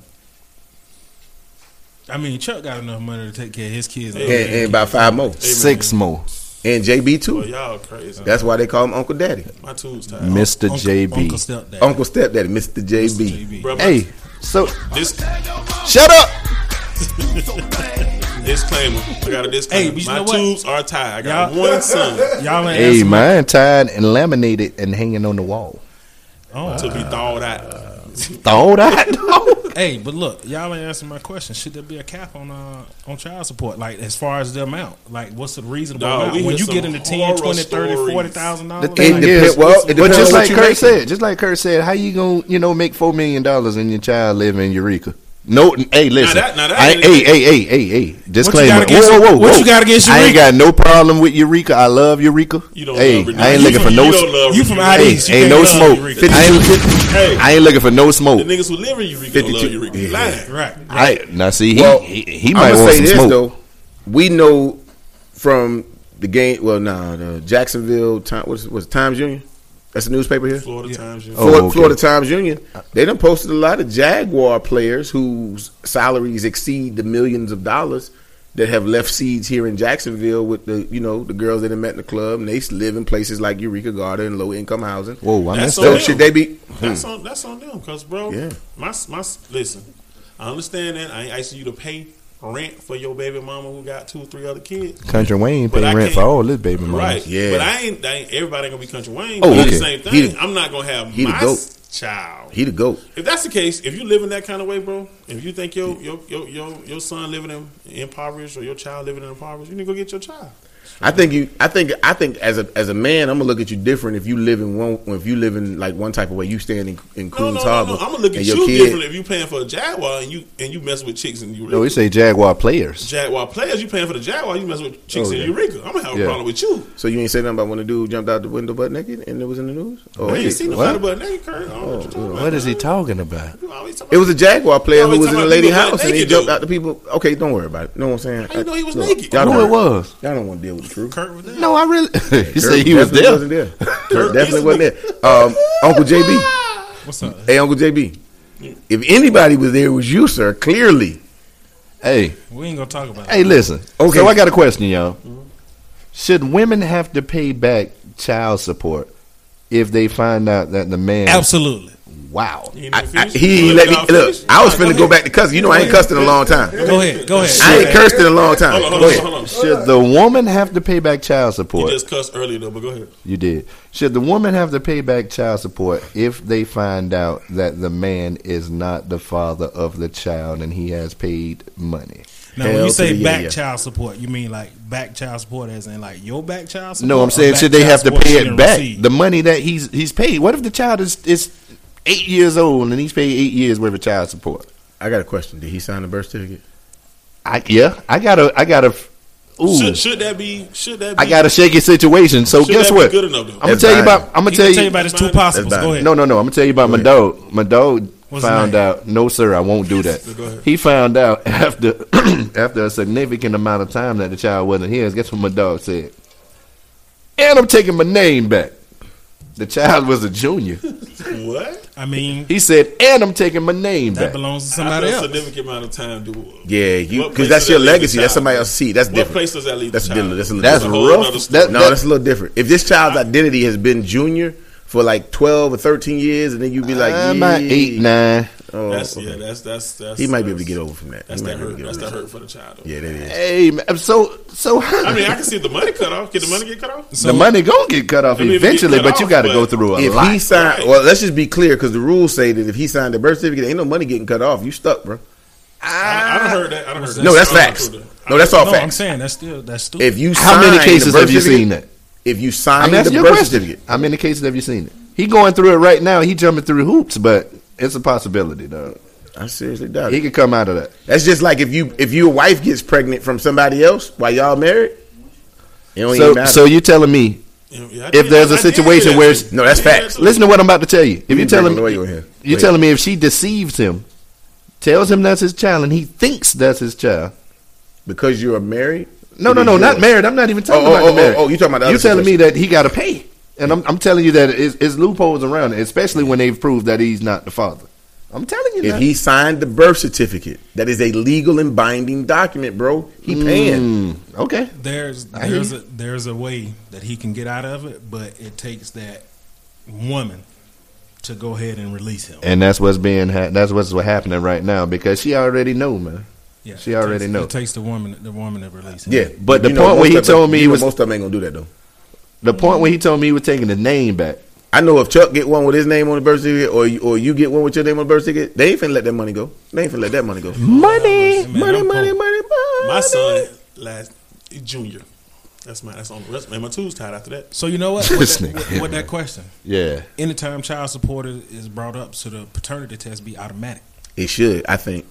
I mean, Chuck got enough money to take care of his kids. and And, and about five more. Six more, And JB Well, too. y'all crazy. That's why they call him Uncle Daddy. my tubes tied. Mr. Uncle, JB. Uncle stepdad. Uncle Stepdaddy, Mr. JB. JB. Bro, Hey, so this shut up. (laughs) disclaimer. I got a disclaimer. Hey, my know tubes are tied. I got Y'all- one son (laughs) Y'all ain't Hey, answer my- mine tied and laminated and hanging on the wall. Oh. to be thawed out. (laughs) Throw that. (laughs) Hey, but look, y'all ain't answering my question. Should there be a cap on uh, on child support? Like as far as the amount, like what's the reasonable Dog, amount? when you get into 10, 20, 30, 40,000 dollars, The thing Thing It is, depend- well, it but just like Kurt making. said, just like Kurt said, how you gonna you know make four million dollars and your child live in Eureka? No, hey, listen, that- now that I, ain't- hey, hey, hey, hey, hey, disclaimer. got against- whoa, whoa, whoa, what you got against Eureka? I ain't got no problem with Eureka. I love Eureka. You don't hey, love Eureka. I ain't You looking for from- no. you don't love You from Eureka. out Hey, east? You ain't can't no love smoke. Eureka. I ain't, Hey. I ain't looking for no smoke. The niggas who live in Eureka don't love 52 Eureka. yeah. Lying. Right. I now see he Well, he, he I'm might gonna want say some this smoke. though. We know from the game. Well, nah, the Jacksonville Time. What's what's Times Union? That's the newspaper here. Florida Times. You know. Oh, Florida, okay. Florida Times Union. They done posted a lot of Jaguar players whose salaries exceed the millions of dollars that have left seeds here in Jacksonville with the you know the girls that they met in the club and they live in places like Eureka Garden and low income housing. Whoa, I That's missed so So them. should they be? That's hmm. on that's on them, cause bro, Yeah. my my listen. I understand that I ain't asking you to pay rent for your baby mama who got two or three other kids. Country Wayne But pay rent for all this baby mama. Right. Yeah. But I ain't, I ain't everybody ain't gonna be country Wayne. Oh, okay. the same thing. the- I'm not gonna have he the my goat. child. He the goat. If that's the case, if you live in that kind of way, bro, if you think your your your your, your son living in impoverished or your child living in impoverished, you need to go get your child. I think you. I think. I think as a as a man, I'm gonna look at you different if you live in one. If you live in like one type of way, you stand in, in No, Queens no, no, Harbor. no. I'm gonna look at and you your kid- differently if you paying for a Jaguar and you and you mess with chicks and you No, we say Jaguar players. Jaguar players. You paying for the Jaguar, you mess with chicks Oh, in yeah. Eureka. I'm gonna have a Yeah. problem with you. So you ain't say nothing about when the dude jumped out the window butt naked and it was in the news. Oh, I ain't seen what? nobody but naked Kurt. I what you. Oh, what is he talking about? You it was a Jaguar player who was in talking a lady people butt house and he jumped though. out the people. Okay, don't worry about it. You know what I'm saying? How you know he was naked? Y'all Who it was? Y'all don't want to deal with true. Kurt was there. No, I really. you (laughs) Kurt say he was definitely there. Wasn't there. Kurt definitely wasn't there. Um, Uncle JB. What's up? Hey, Uncle JB. If anybody was there, it was you, sir. Clearly. Hey, We ain't gonna talk about hey, it. listen. Okay. So I got a question, y'all. Should women have to pay back child support if they find out that the man? Absolutely. Wow. You I, ain't I, finished? he You let me not look. finished? I was finna go back to cussing. You know I ain't cussed in a long time. Go ahead. Go ahead. I ain't cursed in a long time. Hold on, hold Go on, ahead. hold on. Should the woman have to pay back child You support? just cussed earlier though, but go ahead. You did. Should the woman have to pay back child support if they find out that the man is not the father of the child and he has paid money? Now, when you say back yeah, yeah. child support, you mean like back child support as in like your back child support? No, I'm saying back should they have to pay it back? received? The money that he's he's paid. What if the child is is eight years old and he's paid eight years worth of child support? I got a question. Did he sign the birth certificate? I yeah, I got a I got a ooh, Should, should that be? Should that? Be, I got a shaky situation. So should guess that what? Good enough though. I'm gonna tell you about. I'm gonna tell you. tell you about his two That's possibles. Go ahead. No, no, no. I'm gonna tell you about my Go dog. My dog What's found out. No, sir, I won't do (laughs) that. Go. He found out (laughs) after (clears throat) after a significant amount of time that the child wasn't his. Guess what my dog said? And I'm taking my name back. The child was a junior. What? I mean, He said, and I'm taking my name that back. belongs to After somebody a else. significant amount of time, do Yeah, you because that's your that legacy. That's somebody else's seed. That's What different. place does that leave? That's the different. child? That's a That's a rough. nother. That- No, that's a little different. If this child's identity has been junior for like twelve or thirteen years, and then you'd be like, I'm yeah, eight, nine. Oh, That's okay. yeah. That's that's that's. he might be able to get over from that. That's he might that hurt. That's that that. hurt for the child. Though. Yeah, that is. Hey, man, so so. I mean, I can see the money cut off. Can the money get cut off? the money gonna get cut off I mean, if it get eventually, cut but you got to go through a If lot. he signed, Right. well, let's just be clear because the rules say that if he signed the birth certificate, ain't no money getting cut off. You stuck, bro. I, I don't heard that. I don't heard that. No, that's don't facts. No, that's all No, I'm saying that's still that's stupid. If you How many cases have you seen that? If you I'm sign the asking you a birth question. certificate, How many cases have you seen it? He going through it right now. He jumping through hoops, but it's a possibility, though. I seriously doubt He it. could come out of that. That's just like if you if your wife gets pregnant from somebody else while y'all married. It don't even So, matter. so you telling me? Yeah, yeah, I If there's I a did situation that where it's- No, that's I did hear facts. Listen to what I'm about to tell you. If You you can telling break me, the way you in here. you're telling me if she deceives him, tells him that's his child, and he thinks that's his child. because you're married. No, no, it no, is not yours. married. I'm not even talking Oh, oh, about oh, the married. oh, oh, you talking about the You other telling me situation. that he got to pay, and I'm, I'm telling you that it's, it's loopholes around it, especially when they've proved that he's not the father. I'm telling you If that. he signed the birth certificate, that is a legal and binding document, bro. He paying. Mm, okay. there's there's a there's a way that he can get out of it, but it takes that woman to go ahead and release him. And that's what's being ha- that's what's what happening right now because she already know, man. Yeah, she already takes, know. It takes the woman the woman to release him. Yeah, But the you point where he of- told me he was- most of them ain't gonna do that though. The point where he told me he was taking the name back. I know if Chuck get one with his name on the birth certificate, or you, or you get one with your name on the birth certificate, they ain't finna let that money go. They ain't finna let that money go. Money. Man, money, I'm money, money, money. My son last junior. That's my that's on the rest. Man, my two's tied after that. So you know what? (laughs) With This that, nigga. with, with that question, Yeah. anytime child support is, is brought up, so the paternity test be automatic. It should, I think,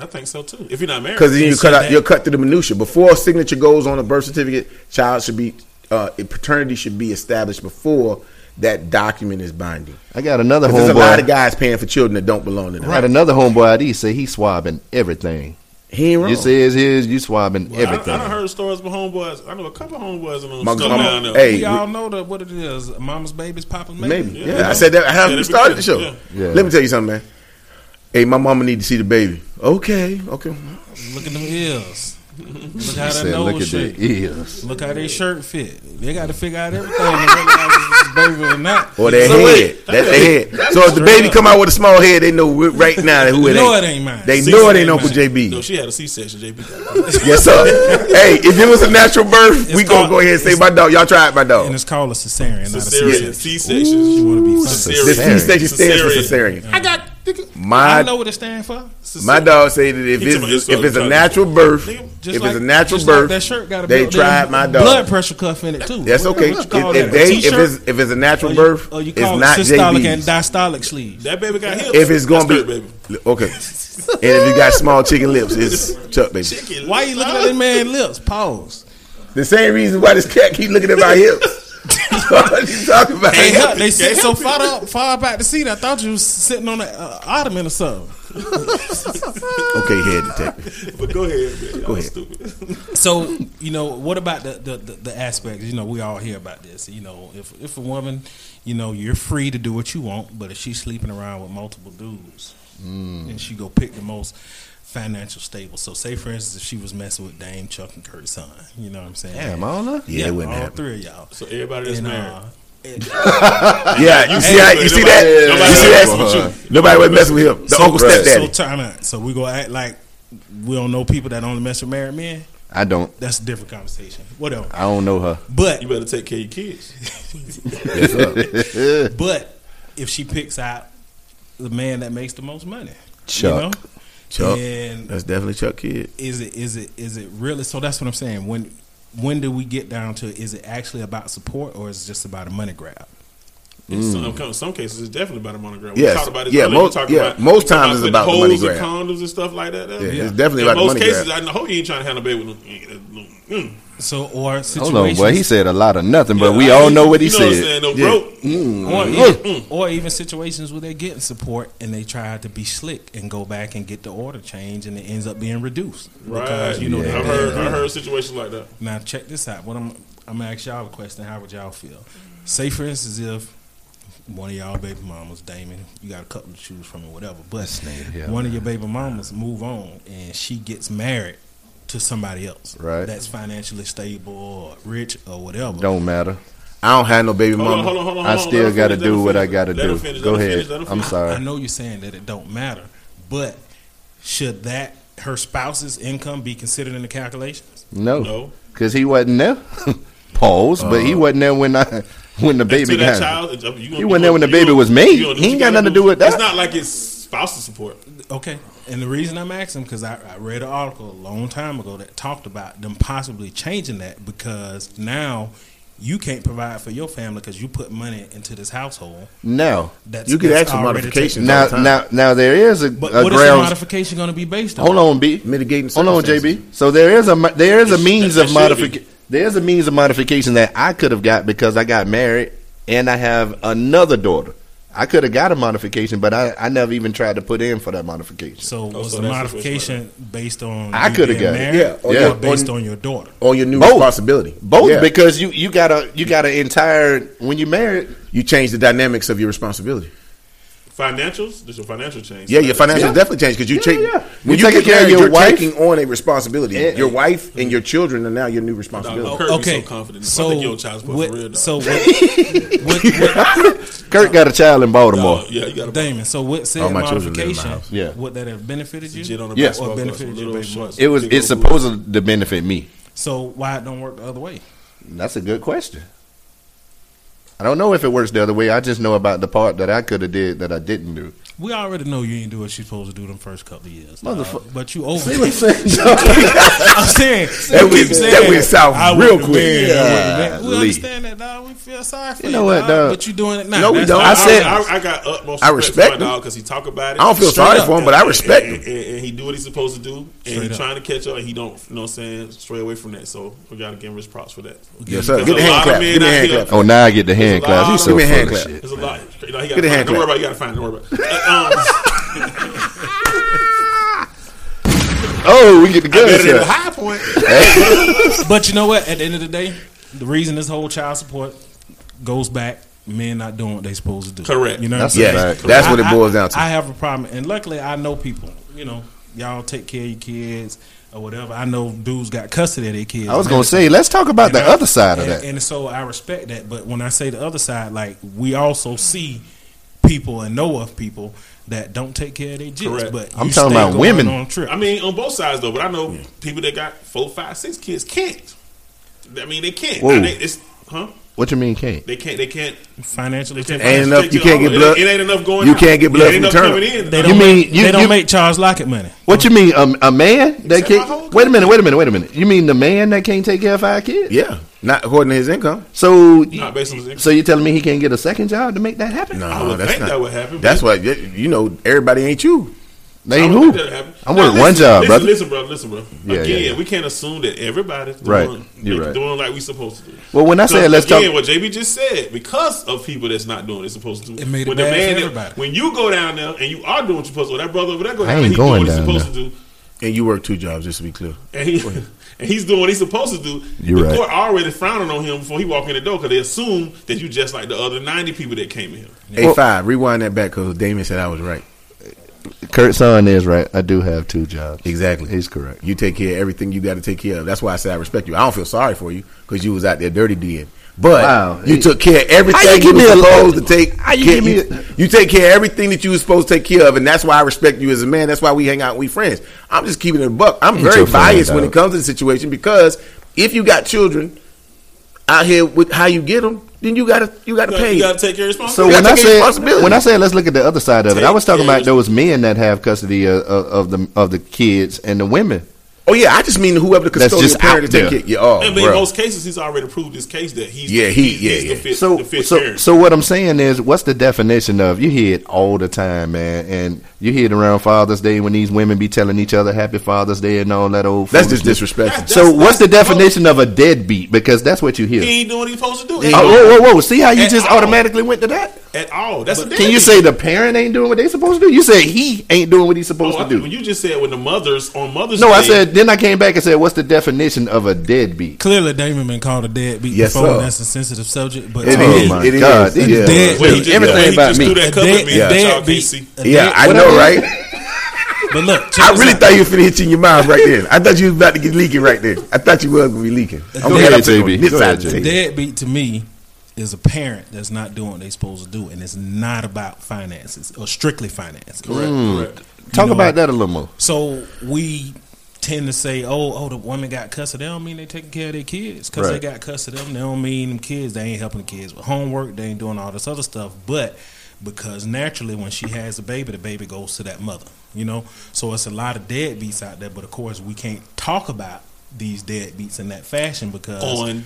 I think so too. If you're not married, because then you cut out, you're cut through the minutia. Before a signature goes on a birth certificate, child should be, uh, paternity should be established before that document is binding. I got another 'Cause There's a lot of guys paying for children that don't belong to I them. had another homeboy ID say he swabbing everything. He ain't wrong. You say it's his, you swabbing I, I done heard stories of homeboys. I know a couple homeboys and My- stuff my- down there. hey, We all know that what it is. Mama's baby's Papa's baby. Maybe. Yeah. Yeah. I said that. I Yeah, (laughs) haven't they started the show. yeah. Yeah. Let me tell you something, man. Hey, my mama need to see the baby. Okay, okay. Look at them ears. Look how that nose look at shake. the ears. Look how their shirt fit. They got to figure out everything to realize if it's baby or not. Or their So head. wait, That's their head. So if the baby come out with a small head, they know right now who it They know ain't. it ain't mine. They See, know it it ain't ain't Uncle mine. JB. No, she had a C-section. JB. (laughs) Yes, sir. hey, if it was a natural birth, It's we gonna go ahead and say my dog. Y'all try it, my dog. And it's called a cesarean, not a Cesarean. C-section. C-section. You want to be The. C section stands for Cesarean. cesarean. I got. I My know what it stands for. my dog say that if He it's talking about if it's a natural birth, Nigga, Just if like, it's a natural birth, like that shirt got a they built-in tried my dog. blood pressure cuff in it too. That's okay. What you If, call if they if it's if it's a natural Or you- birth, or you it's call not it systolic and JB's. diastolic sleeves. That baby got hips. If it's gonna That's be dirt, baby. okay, and if you got small chicken lips, it's Chuck baby. Chicken. Why you looking at this man's lips? Pause. The same reason why this cat keep looking at my hips. (laughs) what are you talking about? Hey, help they sit so far up, far back the seat. I thought you was sitting on an uh, ottoman or something. (laughs) Okay, head detective. But go ahead, man. Go ahead. Stupid. So you know, what about the, the the the aspects? You know, we all hear about this. You know, if if a woman, you know, you're free to do what you want, but if she's sleeping around with multiple dudes, and she go pick the most financial stable. So, say for instance, if she was messing with Dame, Chuck, and Kurt's son, you know what I'm saying? Damn, all that. Yeah, it wouldn't all happen. three of y'all. So everybody that's And, married. uh, (laughs) (laughs) Yeah, you see that? You see that? Nobody You see messing that? with. Nobody was messing with him. The so, uncle so time out. So we gonna act like we don't know people that only mess with married men. I don't. That's a different conversation. Whatever. I don't know her. But You better take care of your kids. (laughs) But if she picks out the man that makes the most money, Chuck. you know, Chuck. and That's definitely Chuck Kidd. is it is it is it really? So that's what I'm saying. When when do we get down to? Is it actually about support or is it just about a money grab? In some, some cases, it's definitely about a monogrammy. We Yes. talked about this Yeah, earlier. most- we talked yeah, about, most times it's about the holes money and grab. condoms and stuff like that. Yeah, Yeah. it's definitely In about the most money cases, grab. I know you ain't trying to handle a baby with no. no- mm. So or situations, Hold on, boy. He said a lot of nothing, but Yeah, we I- all know what he you know said. What I'm saying? No, Yeah. broke. or Mm. even, or even situations where they're getting support and they try to be slick and go back and get the order changed and it ends up being reduced Right. because you know I've heard. I heard situations like that. Now check this out. What I'm I'm gonna ask y'all a question. How would y'all feel? Say for instance, if one of y'all baby mamas, Damon, you got a couple to choose from or whatever, but yeah, one of your baby mamas move on and she gets married to somebody else, Right. That's financially stable or rich or whatever. Don't matter. I don't have no baby Hold on, mama. hold on, hold on. I still got to do him what I got to do. finish, Go ahead. finish, I'm sorry. I know you're saying that it don't matter, but should that her spouse's income be considered in the calculations? No, No. because he wasn't there. (laughs) Pause, but he uh, wasn't there when I when the baby to that got. child, you gonna- He wasn't there when the baby gonna- was made. He ain't what got nothing to do with that. It's not like it's spousal support. Okay, and the reason I'm asking because I, I read an article a long time ago that talked about them possibly changing that because now you can't provide for your family because you put money into this household. No. That's You could that's ask for already modifications. Now, all the time. now, now there is a, But a what is the modification going to be based on? Hold on, B. Mitigating Hold on. JB. So there is a there is a means that of modification. There's a means of modification that I could have got because I got married and I have another daughter. I could have got a modification, but I, I never even tried to put in for that modification. So oh, was Oh, so the modification based on I coulda being got married Yeah, or or yeah, based on- on your daughter? On your new Both. responsibility. Both Yeah. because you you got a you got an entire when you married. you change the dynamics of your responsibility. Financials, there's a financial change. Yeah, your financials Yeah. definitely change because you Yeah, take yeah. when You you taking get care of married, your you're wife. taking on a responsibility. Yeah. your wife and your children are now your new Dog, responsibility. Kirk be okay, so confident. so I think you're on child support what, for real, dog. so what, (laughs) what, what, Kurt got a child in Baltimore. Dog, yeah, you got to Damon, so what said All my children in my modification? house. Yeah. would that have benefited you? Shit on a Yeah. Or benefited your little baby shorts, It was big it's supposed to benefit me. So why it don't work the other way? That's a good question. I don't know if it works the other way. I just know about the part that I could have did that I didn't do. We already know you ain't do what you supposed to do them first couple of years, dog. Motherfucker. But you over. See it. what I'm saying? (laughs) I'm saying That went- keep that went south I real quick. have been, I wouldn't have been. We understand that, dog. We feel sorry for You you, know what, dog, dog? But you doing it now. No, we don't. I I'm said- saying. I, I got utmost I respect, respect for my him. dog because he talk about it. I don't feel Straight sorry up. for him, but I respect and, him. and, and he do what he's supposed to do, and Straight he's up. trying to catch up, and he don't, you know, what I'm saying, stray away from that. So we got to give him his props for that. Yes, sir. There's Give me a a hand clap. of men Give me a out hand clap. Oh, now I get the hand clap. He's so Give me a hand clap. shit. There's a lot. You he Get a got hand Don't worry about. it. You got to find. it. Don't worry about. it. Um, (laughs) Oh, we get the better good the high point. (laughs) But you know what? At the end of the day, the reason this whole child support goes back, men not doing what they supposed to do. Correct. You know That's what I'm saying? fact. That's what it boils I- down to. I have a problem, and luckily I know people. You know, y'all take care of your kids or whatever. I know dudes got custody of their kids. I was gonna say, let's talk about the I- other side of that. And so I respect that. But when I say the other side, like we also see people and know of people that don't take care of their jits. Correct. But I'm talking about women. on trip. I mean, on both sides though. But I know people that got four, five, six kids can't. I mean, they can't. Whoa. They, it's, huh? What you mean can't? They can't. They can't. financially, They can't Ain't enough- you can't get blood- It, it ain't enough going. you out. can't get blood It ain't from enough maternal. coming in. They You don't mean- make, you- they don't you- make Charles Lockett money. What you mean? Um, a man that can't? Wait a minute. Wait a minute. Wait a minute. You mean the man that can't take care of five kids? Yeah, not according to his income. So, Not based on his income. so you telling me he can't get a second job to make that happen? No, I would that's think not. that would happen, That's but- what you know. Everybody ain't you. They I ain't don't who? think that'll happen. I'm Now, working one job, listen, brother. Listen, bro. Listen, bro. Yeah, Again, yeah, yeah. we can't assume that everybody's doing, Right. You're right. doing like we supposed to do. Well, when I said let's again, talk, what JB just said, because of people that's not doing what they're supposed to do. It made it when bad for that- everybody. when you go down there and you are doing what you're supposed to, that brother over there go I down ain't there, going doing what he's down supposed to do. And you work two jobs, just to be clear. And, he, and he's doing what he's supposed to do. You're the right. court already frowning on him before he walk in the door because they assume that you just like the other 90 people that came in here. Hey, Well- five, rewind that back because Damien said I was right. Kurt's son is right. I do have two jobs. Exactly. He's correct. You take care of everything you got to take care of. That's why I say I respect you. I don't feel sorry for you because you was out there dirty doing. But Wow. you took care of everything you you, were supposed to take. how you care, give me you, you take care of everything that you were supposed to take care of, and that's why I respect you as a man. That's why we hang out and we friends. I'm just keeping it a buck. I'm Ain't very your friend, biased when it comes to the situation because if you got children out here with how you get them, then you gotta you gotta You pay. You got to take your So responsibility. gotta when I take said responsibility. when I said let's look at the other side of it, I was talking about those men that have custody of, of, of the of the kids and the women. Oh yeah, I just mean whoever the custodial just parent out to take there. care. Yeah, oh, and in bruh. most cases, he's already proved his case that he's Yeah, he- he's yeah, the yeah. fit, So the fit so parent. so what I'm saying is, what's the definition of you hear it all the time, man, and you hear it around Father's Day when these women be telling each other Happy Father's Day and all that old. That's just foolishness. disrespectful. That's- So what's the definition of a deadbeat? Because that's what you hear. he ain't doing what he's supposed to do Oh, whoa, whoa, whoa! See how you At just all. automatically went to that? At all. That's a Can you say the parent ain't doing what they supposed to do? You say he ain't doing what he's oh, supposed Oh, I- to do. When you just said when the mothers on Mother's No, Day, I said. Then I came back and said, "What's the definition of a deadbeat?" Clearly, Damon been called a deadbeat Yes, before. sir. and That's a sensitive subject, but It to oh me, my It is. God! It Yeah. is. Dead- when he Wait, just, everything when he about me. that a cup dead, me, a that y'all deadbeat. Yeah, I know, right? But look, I really out. thought you were finna hit you in your mouth right there. I thought you was about to get leaking right there. I thought you was gonna be leaking. I'm Go glad ahead, I'm sitting JB. Go ahead, JB. deadbeat to me is a parent that's not doing what they're supposed to do, and it's not about finances or strictly finances. Correct. Mm. Correct. Talk know, about that a little more. So we tend to say, "Oh, oh, the woman got custody." That don't mean they taking care of their kids because Right. they got custody of them. They don't mean them kids. They ain't helping the kids with homework. They ain't doing all this other stuff. But because naturally, when she has a baby, the baby goes to that mother. You know, so it's a lot of deadbeats out there. But of course, we can't talk about these deadbeats in that fashion because On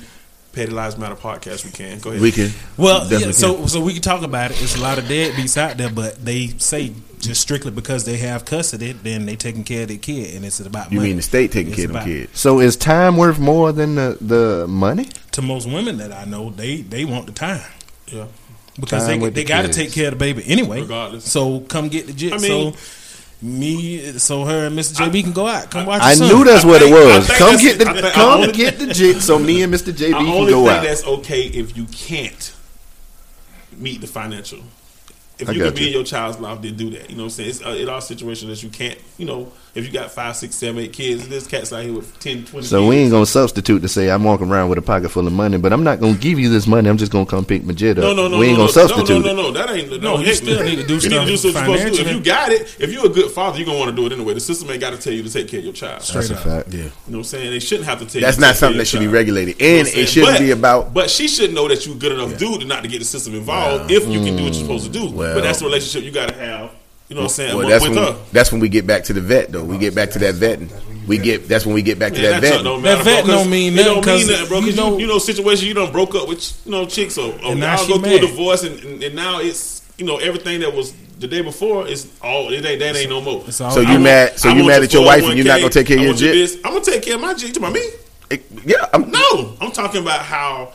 Petty Lives Matter podcast, we can go ahead. We can. well, Definitely yeah, so so we can talk about it. It's a lot of deadbeats out there, but they say just strictly because they have custody, then they taking care of their kid, and it's about You money. mean the state taking It's care of them kid. So is time worth more than the the money? To most women that I know, they they want the time yeah. because Time they they the got to take care of the baby anyway. Regardless. So come get the jit. I mean- so me, so her and Mr. JB can go out. Come watch. I the knew that's I what think- it was. Come get the think- come only- get the jit so me and Mr. JB I can go think out. that's okay if you can't meet the financial. If I you got can be in your child's life, then do that. You know what I'm saying? It's uh, in our situation that you can't, you know, if you got five, six, seven, eight kids, this cats out here with 10, 20 So kids. we ain't gonna substitute to say I'm walking around with a pocket full of money, but I'm not gonna give you this money. I'm just gonna come pick my jit up. No, no, no, we ain't no, gonna no, substitute No, it. no, no, that ain't. No, No, you still need to do you need to do something you're supposed to do. If you got it, if you're a good father, you're gonna want to do it anyway. The system ain't got to tell you to take care of your child. That's a fact. Yeah. You know what I'm saying? They shouldn't have to tell That's you. not take something that should be your child. regulated, You know and it shouldn't But- be about. But she should know that you're good enough dude to not to get the system involved if you can do what you're supposed to do. Well- but that's the relationship you got to have. You know what I'm saying? Well, that's with when her. that's when we get back to the vet, though. We get back to that vetting. We get that's when we get back to Man, that that junk don't That vet bro, 'cause don't mean it nothing, don't 'cause mean nothing, bro. you Because you, know- you know situations you done broke up with you know chicks or, or um, And now I'll she go through a divorce and, and, and now it's you know everything that was the day before is all it ain't that ain't no more. It's all- So I you want- mad? So you mad at your wife and you're not gonna oh take care of your want jit? I'm gonna take care of my jit. You talking about me? It- Yeah, I'm, No, I'm talking about how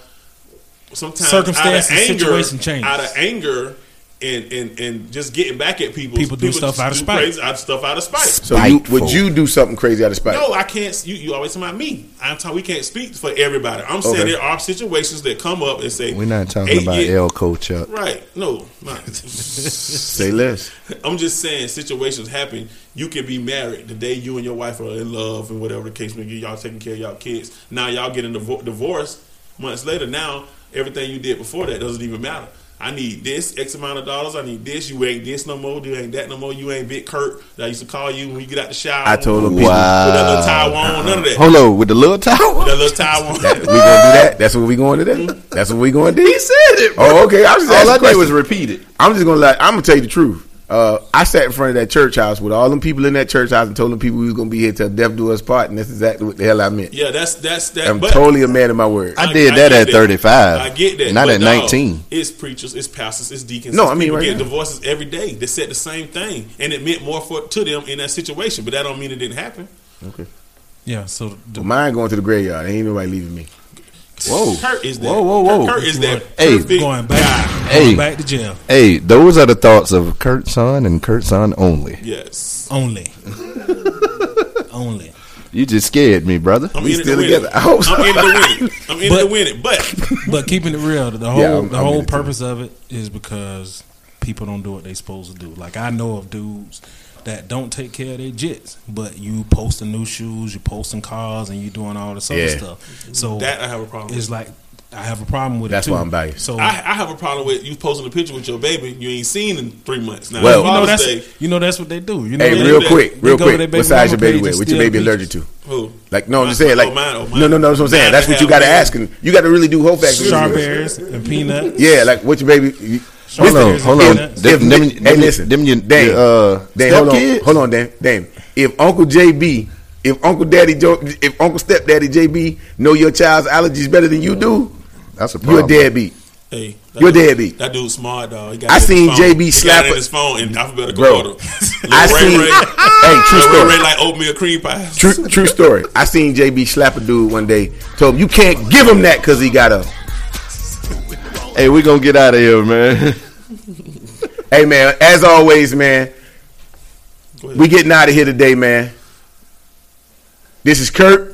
sometimes Circumstances, out of anger, situation changes. out of anger. And, and, and just getting back at people. People do stuff out of spite. crazy- out stuff out of spite. So you, would you do something crazy out of spite? No, I can't. You, you always talking about me. I'm talking. We can't speak for everybody. I'm saying there are situations that come up and say We're not talking hey, about L. Coach Chuck. Right? No, not. (laughs) Say less. I'm just saying situations happen. You can be married the day you and your wife are in love and whatever the case may be. Y'all taking care of y'all kids. Now y'all getting divo- divorced months later. Now everything you did before that doesn't even matter. I need this X amount of dollars. I need this. You ain't this no more. You ain't that no more. You ain't Big Kurt that I used to call you when you get out the shower. I told them with people- that little Taiwan. None of that. Hold on, with the little towel. That little Taiwan. That, we gonna do that? That's what we going to do. Mm-hmm. That's what we going to do. He said it. Oh, okay. I was just All I asking did was repeat it. I'm just gonna let. I'm gonna tell you the truth. Uh, I sat in front of that church house with all them people in that church house and told them people we was gonna be here till death do us part, and that's exactly what the hell I meant. Yeah, that's that's that. I'm but totally a man of my word. I did that get at 35. I get that. Not but at dog, 19. It's preachers, it's pastors, it's deacons. No, it's I mean people right get now. divorces every day. They said the same thing, and it meant more for to them in that situation. But that don't mean it didn't happen. Okay. Yeah. So the, Well, mine going to the graveyard. Ain't nobody leaving me. Whoa. Kurt is that. Whoa, whoa, whoa. Kurt is that Hey, perfect going back, guy. going Hey. back to jail Hey, those are the thoughts of Kurt Son and Kurt Son only. Yes. only, (laughs) only. You just scared me, brother. I'm We still together. it. (laughs) I hope so. I'm in it to win it. I'm in it But- to win it. But (laughs) But keeping it real, the whole Yeah, I'm- the I'm in whole it too. purpose of it is because people don't do what they supposed to do. Like I know of dudes that don't take care of their jits, but you posting new shoes, you posting cars, and you doing all this other Yeah. stuff. So that I have a problem. it's like I have a problem with That's it too. why I'm biased. So I, I have a problem with you posting a picture with your baby you ain't seen in three months. Now, Well- well, you know that's Day, you know that's what they do. You know Hey, real quick, they real quick. What size your baby page wear? What your steal baby allergic to? who? Like no, I'm just saying. Like oh, mine- oh, mine- no, no, no. That's what I'm saying. mine That's what you got to ask, and you got to really do whole facts. strawberries and peanuts. Yeah, like what your baby. You, Hold on, hold on. peanuts. Them, them, hey, listen, them, you, Dame, your, uh, Dame, hold on, hold on, Dame, Dame. If Uncle JB, if Uncle Daddy, if Uncle Stepdaddy JB know your child's allergies better than you do, That's a problem. you're a problem. deadbeat. Hey, that You're dude- deadbeat. That dude's smart, dog. He got I seen phone. JB slap got it a- in his phone in alphabetical Bro, order. I (laughs) Lil Ray seen- Ray, (laughs) Hey, true Lil Ray story. Ray like oatmeal cream pies. True, true story. I seen JB slap a dude one day. Told him you can't give him that because he got a. (laughs) Hey, we gonna get out of here, man. Hey man, as always, man, we getting out of here today, man. This is Kurt.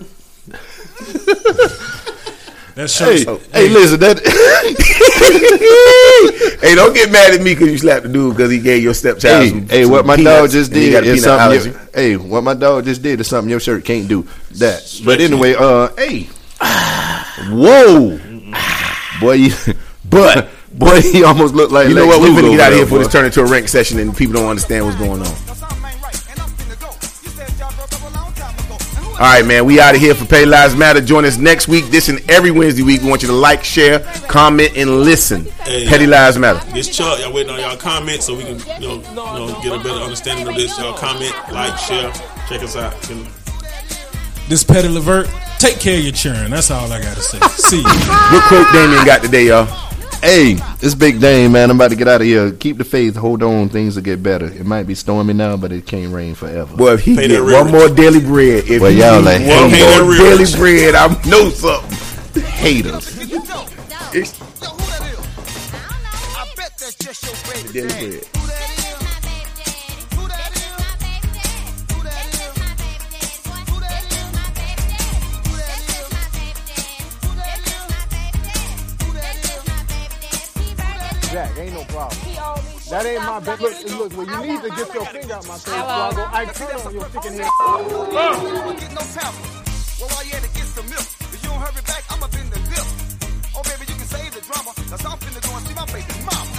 That shows. hey, hey, listen, that (laughs) Hey, don't get mad at me because you slapped the dude because he gave your stepchild hey, some. hey, some what my dog just did a is peanut something. allergy. You, hey, what my dog just did is something your shirt can't do. That, but anyway, uh, hey, whoa, boy, you, (laughs) But boy, he almost looked like you know what? We're gonna get out of here there, before this turn into a rank session and people don't understand what's going on. All right, man. We out of here for Pay Lives Matter. Join us next week. This and every Wednesday week. We want you to like, share, comment, and listen. Hey. Petty Lives Matter. This Chuck, y'all waiting on y'all comments so we can you know, you know get a better understanding of this. Y'all comment, like, share, check us out. This Petty Levert, take care of your children. That's all I gotta say. See you. What quote Damien got today, y'all? Hey, it's Big Dame, man. I'm about to get out of here. Keep the faith. Hold on. Things will get better. It might be stormy now, but it can't rain forever. Well, if he Pay get one more daily bread, if Well, he y'all get like one Pay more daily bread, I know something. Haters. Daily bread. Jack, ain't no problem. That ain't my best. Look, look, well, you need to get your finger out my face before I go. I turn on your chicken head. get no tablet. Well, all you had to get some milk. If you don't hurry back, I'ma bend the lip. Oh, baby, you can save the drama. Cause I'm finna go and see my baby mama.